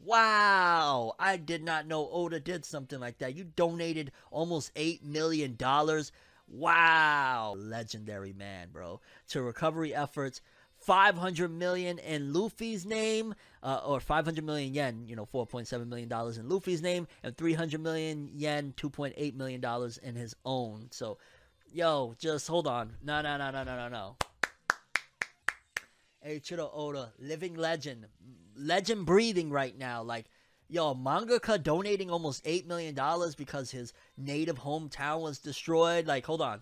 Wow, I did not know Oda did something like that. You donated almost $8 million. Wow, legendary man, bro. To recovery efforts, 500 million in Luffy's name, uh, or 500 million yen, you know, 4.7 million dollars in Luffy's name, and 300 million yen, 2.8 million dollars in his own. So, yo, just hold on. No, no, no, no, no, no, no. Eiichiro Oda, living legend, legend breathing right now. Like, yo, mangaka donating almost $8 million because his native hometown was destroyed. Like, hold on.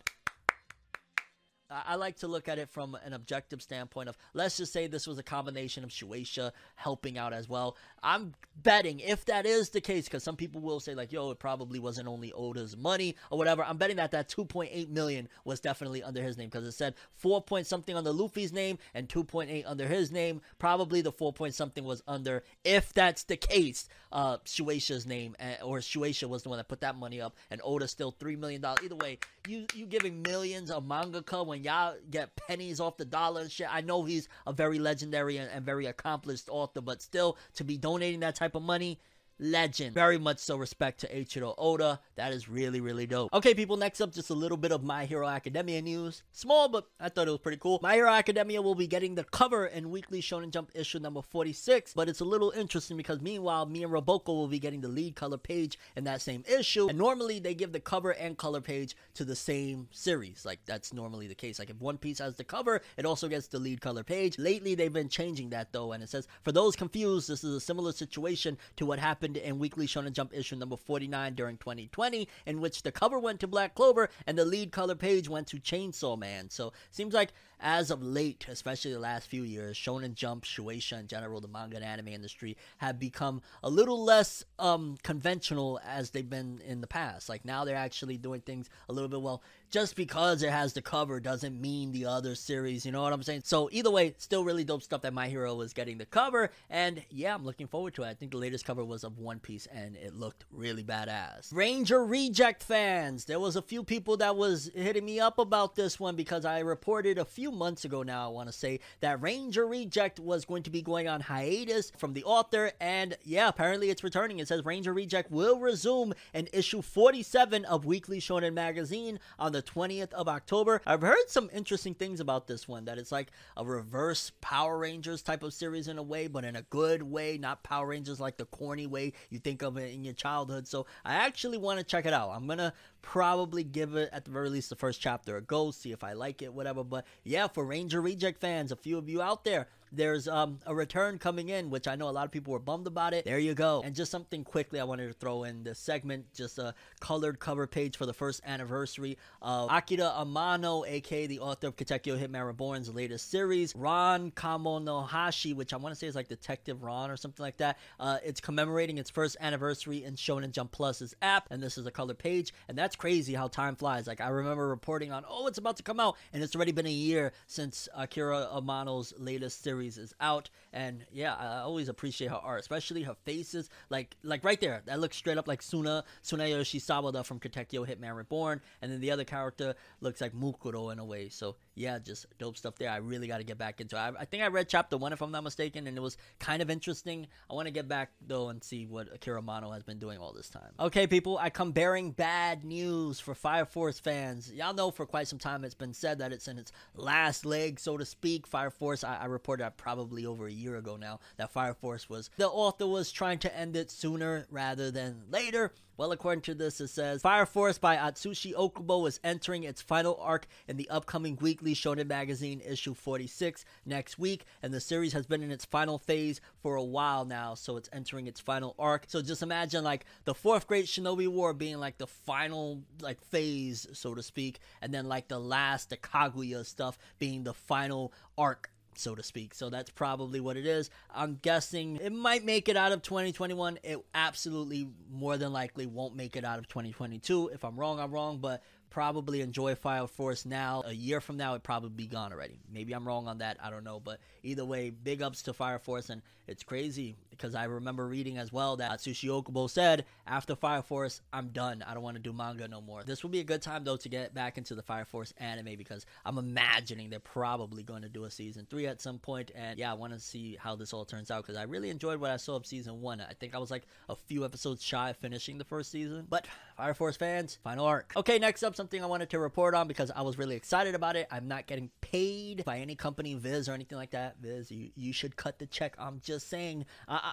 I like to look at it from an objective standpoint of let's just say this was a combination of Shueisha helping out as well. I'm betting if that is the case, because some people will say like, "Yo, it probably wasn't only Oda's money or whatever." I'm betting that that 2.8 million was definitely under his name because it said 4 point something under Luffy's name and 2.8 under his name. Probably the 4 point something was under, if that's the case, uh, Shueisha's name, eh, or Shueisha was the one that put that money up, and Oda still three million dollars. Either way, you you giving millions of mangaka when y'all get pennies off the dollar and shit. I know he's a very legendary and, and very accomplished author, but still to be donating that type of money, legend. Very much so respect to Eiichiro Oda. That is really, really dope. Okay, people, next up, just a little bit of My Hero Academia news. Small, but I thought it was pretty cool. My Hero Academia will be getting the cover in Weekly Shonen Jump issue number 46, but it's a little interesting because meanwhile, me and Roboco will be getting the lead color page in that same issue. And normally they give the cover and color page to the same series. Like, that's normally the case. Like, if One Piece has the cover, it also gets the lead color page. Lately, they've been changing that though, and it says, for those confused, this is a similar situation to what happened happened in Weekly Shonen Jump issue number 49 during 2020, in which the cover went to Black Clover and the lead color page went to Chainsaw Man. So seems like as of late, especially the last few years, Shonen Jump, Shueisha, in general, the manga and anime industry have become a little less um, conventional as they've been in the past. Like now they're actually doing things a little bit well. Just because it has the cover doesn't mean the other series, you know what I'm saying? So either way, still really dope stuff that My Hero is getting the cover, and yeah, I'm looking forward to it. I think the latest cover was of One Piece, and it looked really badass. Ranger Reject fans, there was a few people that was hitting me up about this one because I reported a few months ago now, I want to say, that Ranger Reject was going to be going on hiatus from the author. And yeah, apparently it's returning. It says Ranger Reject will resume in issue 47 of Weekly Shonen Magazine on the 20th of October. I've heard some interesting things about this one that it's like a reverse Power Rangers type of series in a way, but in a good way, not Power Rangers like the corny way you think of it in your childhood. So I actually want to check it out. I'm going to probably give it at the very least the first chapter a go, see if I like it, whatever. But yeah, for Ranger Reject fans, a few of you out there, there's um, a return coming in, which I know a lot of people were bummed about it. There you go. And just something quickly I wanted to throw in this segment, just a colored cover page for the first anniversary of Akira Amano, aka the author of Katekyo Hitman Reborn's latest series, Ron Kamonohashi, which I want to say is like Detective Ron or something like that. Uh, it's commemorating its first anniversary in Shonen Jump Plus's app, and this is a colored page, and that's crazy how time flies. Like I remember reporting on, oh, it's about to come out, and it's already been a year since Akira Amano's latest series is out, and yeah, I always appreciate her art, especially her faces. Like like right there, that looks straight up like Tsuna Tsunayoshi Sawada from Katekyo Hitman Reborn, and then the other character looks like Mukuro in a way. So yeah, just dope stuff there. I really got to get back into. it. I, I think I read chapter one if I'm not mistaken, and it was kind of interesting. I want to get back though and see what Akira Amano has been doing all this time. Okay, people, I come bearing bad news for Fire Force fans. Y'all know for quite some time it's been said that it's in its last leg, so to speak. Fire Force, I, I reported that probably over a year ago now that Fire Force was the author was trying to end it sooner rather than later. Well, according to this, it says Fire Force by Atsushi Okubo is entering its final arc in the upcoming weekly Shonen Magazine issue 46 next week, and the series has been in its final phase for a while now, so it's entering its final arc. So just imagine like the fourth Great Shinobi War being like the final like phase, so to speak, and then like the last the Kaguya stuff being the final arc so to speak. So that's probably what it is. I'm guessing it might make it out of 2021. It absolutely more than likely won't make it out of 2022. If I'm wrong, I'm wrong, but probably enjoy Fire Force now. A year from now, it probably be gone already. Maybe I'm wrong on that. I don't know. But either way, big ups to Fire Force. And it's crazy because I remember reading as well that Atsushi Okubo said, after Fire Force, I'm done. I don't want to do manga no more. This will be a good time, though, to get back into the Fire Force anime because I'm imagining they're probably going to do a season three at some point. And yeah, I want to see how this all turns out because I really enjoyed what I saw of season one. I think I was like a few episodes shy of finishing the first season. But Fire Force fans, final arc. Okay, next up, something I wanted to report on because I was really excited about it. I'm not getting paid by any company, Viz or anything like that. Viz, you, you should cut the check. I'm just saying. Uh,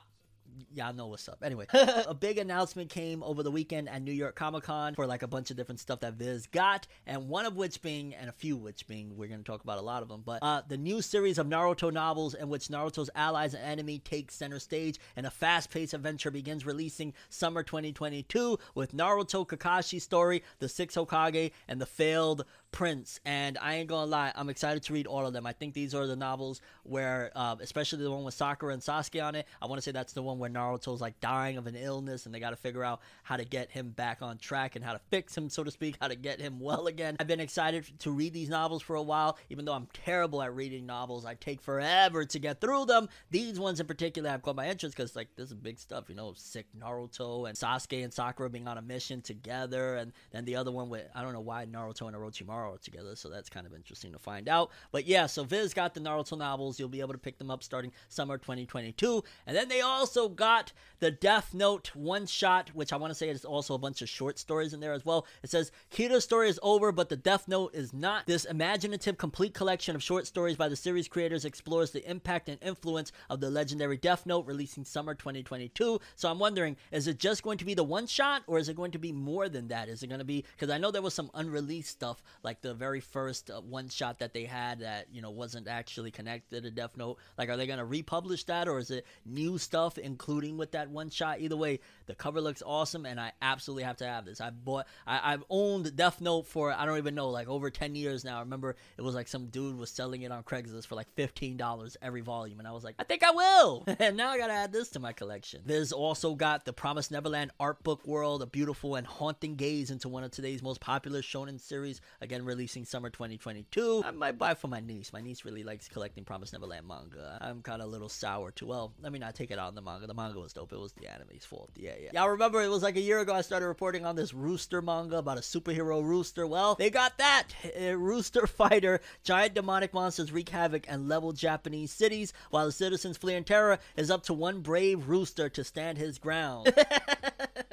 y'all know what's up. Anyway, a big announcement came over the weekend at New York Comic Con for like a bunch of different stuff that Viz got, and one of which being, and a few which being, we're going to talk about a lot of them, but uh, the new series of Naruto novels in which Naruto's allies and enemy take center stage and a fast paced adventure begins releasing summer 2022 with Naruto Kakashi's story, the Six Hokage, and the failed Prince, and I ain't gonna lie, I'm excited to read all of them. I think these are the novels where, uh, especially the one with Sakura and Sasuke on it. I want to say that's the one where Naruto's like dying of an illness, and they got to figure out how to get him back on track and how to fix him, so to speak, how to get him well again. I've been excited to read these novels for a while, even though I'm terrible at reading novels. I take forever to get through them. These ones in particular have caught my interest because like this is big stuff, you know, sick Naruto and Sasuke and Sakura being on a mission together, and then the other one with I don't know why Naruto and Orochimaru together, so that's kind of interesting to find out. But yeah, so Viz got the Naruto novels. You'll be able to pick them up starting summer 2022. And then they also got the Death Note one shot, which I want to say is also a bunch of short stories in there as well. It says Kira's story is over, but the Death Note is not. This imaginative, complete collection of short stories by the series creators explores the impact and influence of the legendary Death Note, releasing summer 2022. So I'm wondering, is it just going to be the one shot, or is it going to be more than that? Is it going to be because I know there was some unreleased stuff, like the very first uh, one shot that they had that you know wasn't actually connected to Death Note. Like, are they gonna republish that, or is it new stuff, including with that one shot? Either way, the cover looks awesome, and I absolutely have to have this. I bought, I, I've owned Death Note for I don't even know, like over ten years now. I remember it was like some dude was selling it on Craigslist for like fifteen dollars every volume, and I was like, I think I will. and now I gotta add this to my collection. There's also got the Promised Neverland art book world, a beautiful and haunting gaze into one of today's most popular shonen series. Again, then releasing summer 2022. I might buy for my niece. My niece really likes collecting Promise Neverland manga. I'm kind of a little sour too. Well, let me not take it out on the manga. The manga was dope. It was the anime's fault. Yeah, yeah. Y'all remember it was like a year ago I started reporting on this Rooster manga about a superhero rooster. Well, they got that. A rooster fighter, giant demonic monsters wreak havoc and level Japanese cities, while the citizens flee in terror is up to one brave rooster to stand his ground.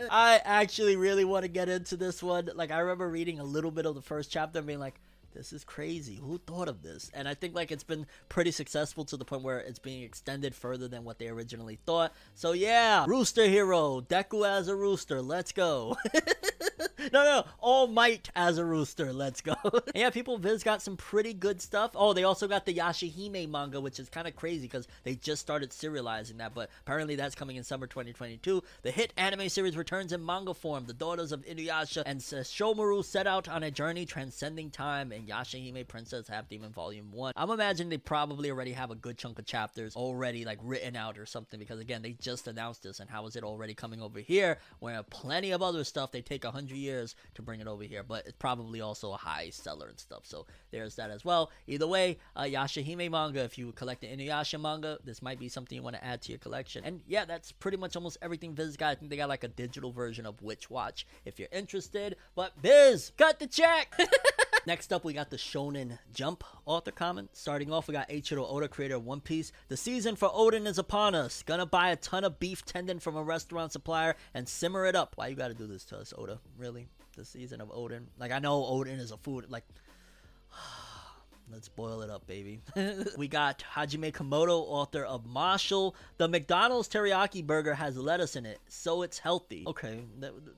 I actually really want to get into this one. Like, I remember reading a little bit of the first chapter and being like, this is crazy. Who thought of this? And I think like it's been pretty successful to the point where it's being extended further than what they originally thought. So yeah, Rooster Hero, Deku as a rooster, let's go. no, no, All Might as a rooster, let's go. yeah, people Viz got some pretty good stuff. Oh, they also got the Yashahime manga, which is kind of crazy because they just started serializing that, but apparently that's coming in summer 2022. The hit anime series returns in manga form. The daughters of Inuyasha and Sesshomaru set out on a journey transcending time and Yashahime Princess Half Demon Volume 1. I'm imagining they probably already have a good chunk of chapters already like written out or something because again, they just announced this and how is it already coming over here where plenty of other stuff they take a hundred years to bring it over here, but it's probably also a high seller and stuff. So there's that as well. Either way, uh, Yashahime manga, if you collect the Inuyasha manga, this might be something you want to add to your collection. And yeah, that's pretty much almost everything Viz got. I think they got like a digital version of Witch Watch if you're interested. But Viz, cut the check! Next up, we got the Shonen Jump author comment. Starting off, we got Eiichiro Oda, creator of One Piece. The season for oden is upon us. Gonna buy a ton of beef tendon from a restaurant supplier and simmer it up. Why you gotta do this to us, Oda? Really? The season of oden? Like, I know oden is a food, like. Let's boil it up, baby. we got Hajime Komoto, author of Mashle. The McDonald's teriyaki burger has lettuce in it, so it's healthy. Okay,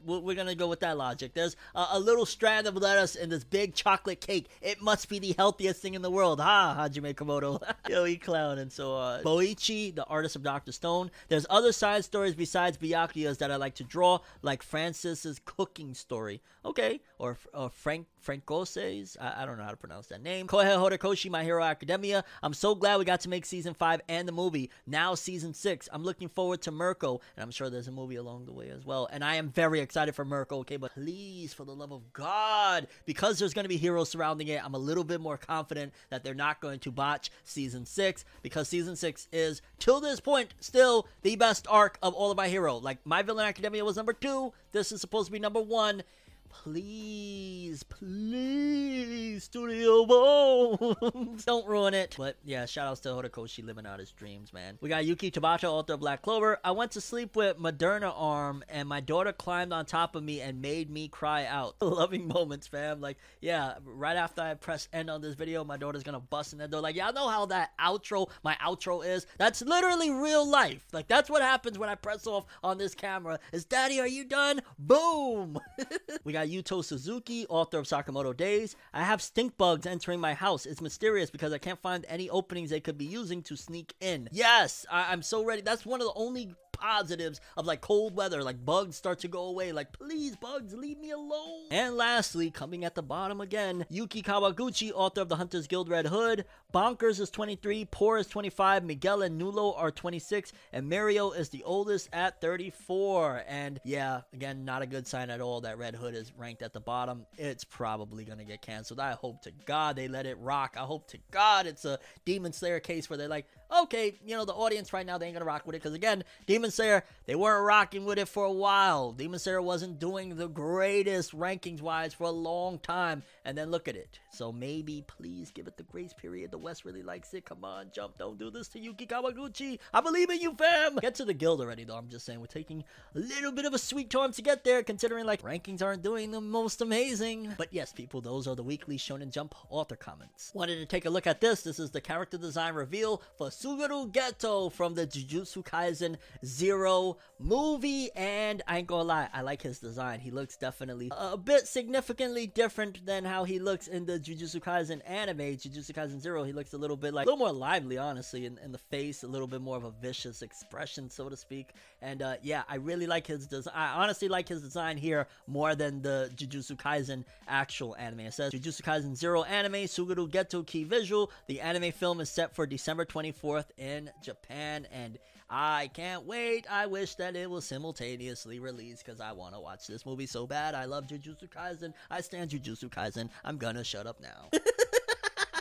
we're gonna go with that logic. There's a, little strand of lettuce in this big chocolate cake. It must be the healthiest thing in the world. Ha, Hajime Komoto. Yo, he clown and so on. Boichi, the artist of Dr. Stone. There's other side stories besides Byakuya's that I like to draw, like Francis's cooking story. Okay, or, or Frank Francoses. I, I, don't know how to pronounce that name. Kohei Horikoshi, My Hero Academia. I'm so glad we got to make season five and the movie. Now season six. I'm looking forward to Mirko, and I'm sure there's a movie along the way as well. And I am very excited for Mirko. Okay, but please, for the love of God, because there's going to be heroes surrounding it, I'm a little bit more confident that they're not going to botch season six because season six is till this point still the best arc of all of my hero. Like My Villain Academia was number two. This is supposed to be number one please, please, Studio Bones, don't ruin it. But yeah, shout outs to Horikoshi living out his dreams, man. We got Yuki Tabata, author of Black Clover. I went to sleep with Moderna arm, and my daughter climbed on top of me and made me cry out. Loving moments, fam. Like, yeah, right after I press end on this video, my daughter's gonna bust in the door. Like, y'all know how that outro, my outro is? That's literally real life. Like, that's what happens when I press off on this camera. Is Daddy, are you done? Boom. we got got Yuto Suzuki, author of Sakamoto Days. I have stink bugs entering my house. It's mysterious because I can't find any openings they could be using to sneak in. Yes, I- I'm so ready. That's one of the only positives of like cold weather, like bugs start to go away. Like, please, bugs, leave me alone. And lastly, coming at the bottom again, Yuki Kawaguchi, author of the Hunters Guild Red Hood. Bonkers is 23, Poor is 25, Miguel and Nulo are 26, and Mario is the oldest at 34. And yeah, again, not a good sign at all that Red Hood is ranked at the bottom. It's probably gonna get canceled. I hope to God they let it rock. I hope to God it's a Demon Slayer case where they're like, okay, you know, the audience right now, they ain't gonna rock with it. Because again, Demon Slayer, they weren't rocking with it for a while. Demon Slayer wasn't doing the greatest rankings wise for a long time. And then look at it. So maybe, please give it the grace period. The West really likes it. Come on, jump. Don't do this to Yuki Kawaguchi. I believe in you, fam. Get to the guild already, though. I'm just saying, we're taking a little bit of a sweet time to get there, considering like rankings aren't doing the most amazing. But yes, people, those are the weekly Shonen Jump author comments. Wanted to take a look at this. This is the character design reveal for Suguru Geto from the Jujutsu Kaisen Zero movie, and I ain't gonna lie, I like his design. He looks definitely a bit significantly different than how he looks in the Jujutsu Kaisen anime, Jujutsu Kaisen Zero. He looks a little bit like a little more lively, honestly, in, in the face, a little bit more of a vicious expression, so to speak. And uh, yeah, I really like his design. I honestly like his design here more than the Jujutsu Kaisen actual anime. It says Jujutsu Kaisen Zero anime, Suguru Geto key visual. The anime film is set for December 24th in Japan, and I can't wait wait. I wish that it was simultaneously released because I want to watch this movie so bad. I love Jujutsu Kaisen. I stand Jujutsu Kaisen. I'm gonna shut up now.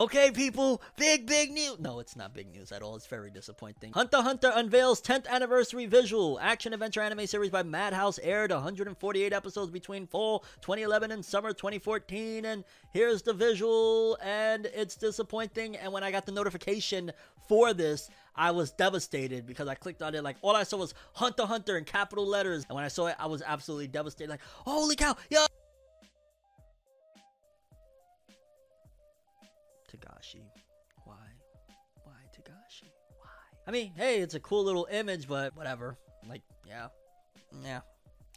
Okay, people, big, big news. No, it's not big news at all. It's very disappointing. Hunter Hunter unveils 10th anniversary visual. Action adventure anime series by Madhouse aired 148 episodes between fall 2011 and summer 2014. And here's the visual, and it's disappointing. And when I got the notification for this, I was devastated because I clicked on it. Like, all I saw was Hunter Hunter in capital letters. And when I saw it, I was absolutely devastated. Like, holy cow, yo! I mean, hey, it's a cool little image, but whatever. Like, yeah. Yeah.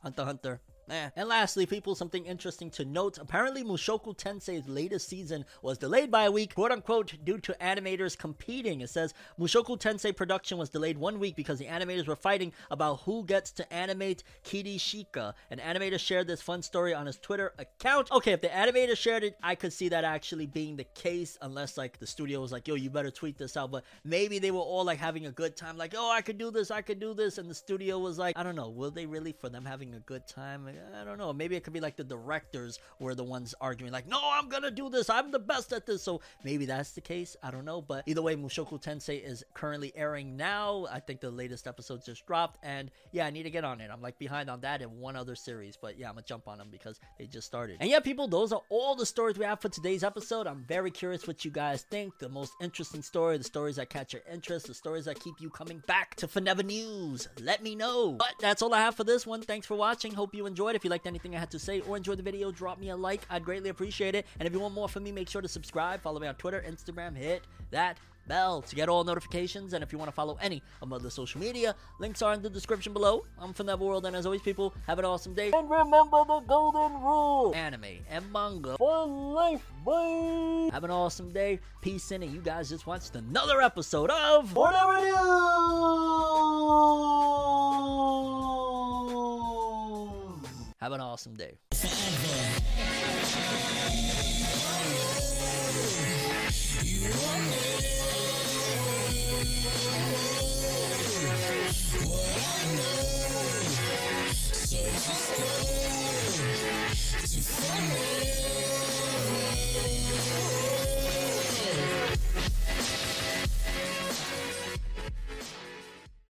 Hunter Hunter. Eh. And lastly, people, something interesting to note. Apparently, Mushoku Tensei's latest season was delayed by a week, quote unquote, due to animators competing. It says Mushoku Tensei production was delayed one week because the animators were fighting about who gets to animate Kishirika. An animator shared this fun story on his Twitter account. Okay, if the animator shared it, I could see that actually being the case, unless like the studio was like, yo, you better tweet this out. But maybe they were all like having a good time, like, oh, I could do this, I could do this. And the studio was like, I don't know, will they really, for them having a good time? Eh, I don't know. Maybe it could be like the directors were the ones arguing, like, no, I'm gonna do this. I'm the best at this. So maybe that's the case. I don't know. But either way, Mushoku Tensei is currently airing now. I think the latest episode just dropped. And yeah, I need to get on it. I'm like behind on that and one other series. But yeah, I'm gonna jump on them because they just started. And yeah, people, those are all the stories we have for today's episode. I'm very curious what you guys think. The most interesting story, the stories that catch your interest, the stories that keep you coming back to Forever News. Let me know. But that's all I have for this one. Thanks for watching. Hope you enjoyed. If you liked anything I had to say or enjoyed the video, drop me a like. I'd greatly appreciate it. And if you want more from me, make sure to subscribe. Follow me on Twitter, Instagram, hit that bell to get all notifications. And if you want to follow any of my other social media, links are in the description below. I'm from that world, and as always, people, have an awesome day. And remember the golden rule anime and manga for life, boy. Have an awesome day. Peace in, and you guys just watched another episode of Whatever News. Have an awesome day. You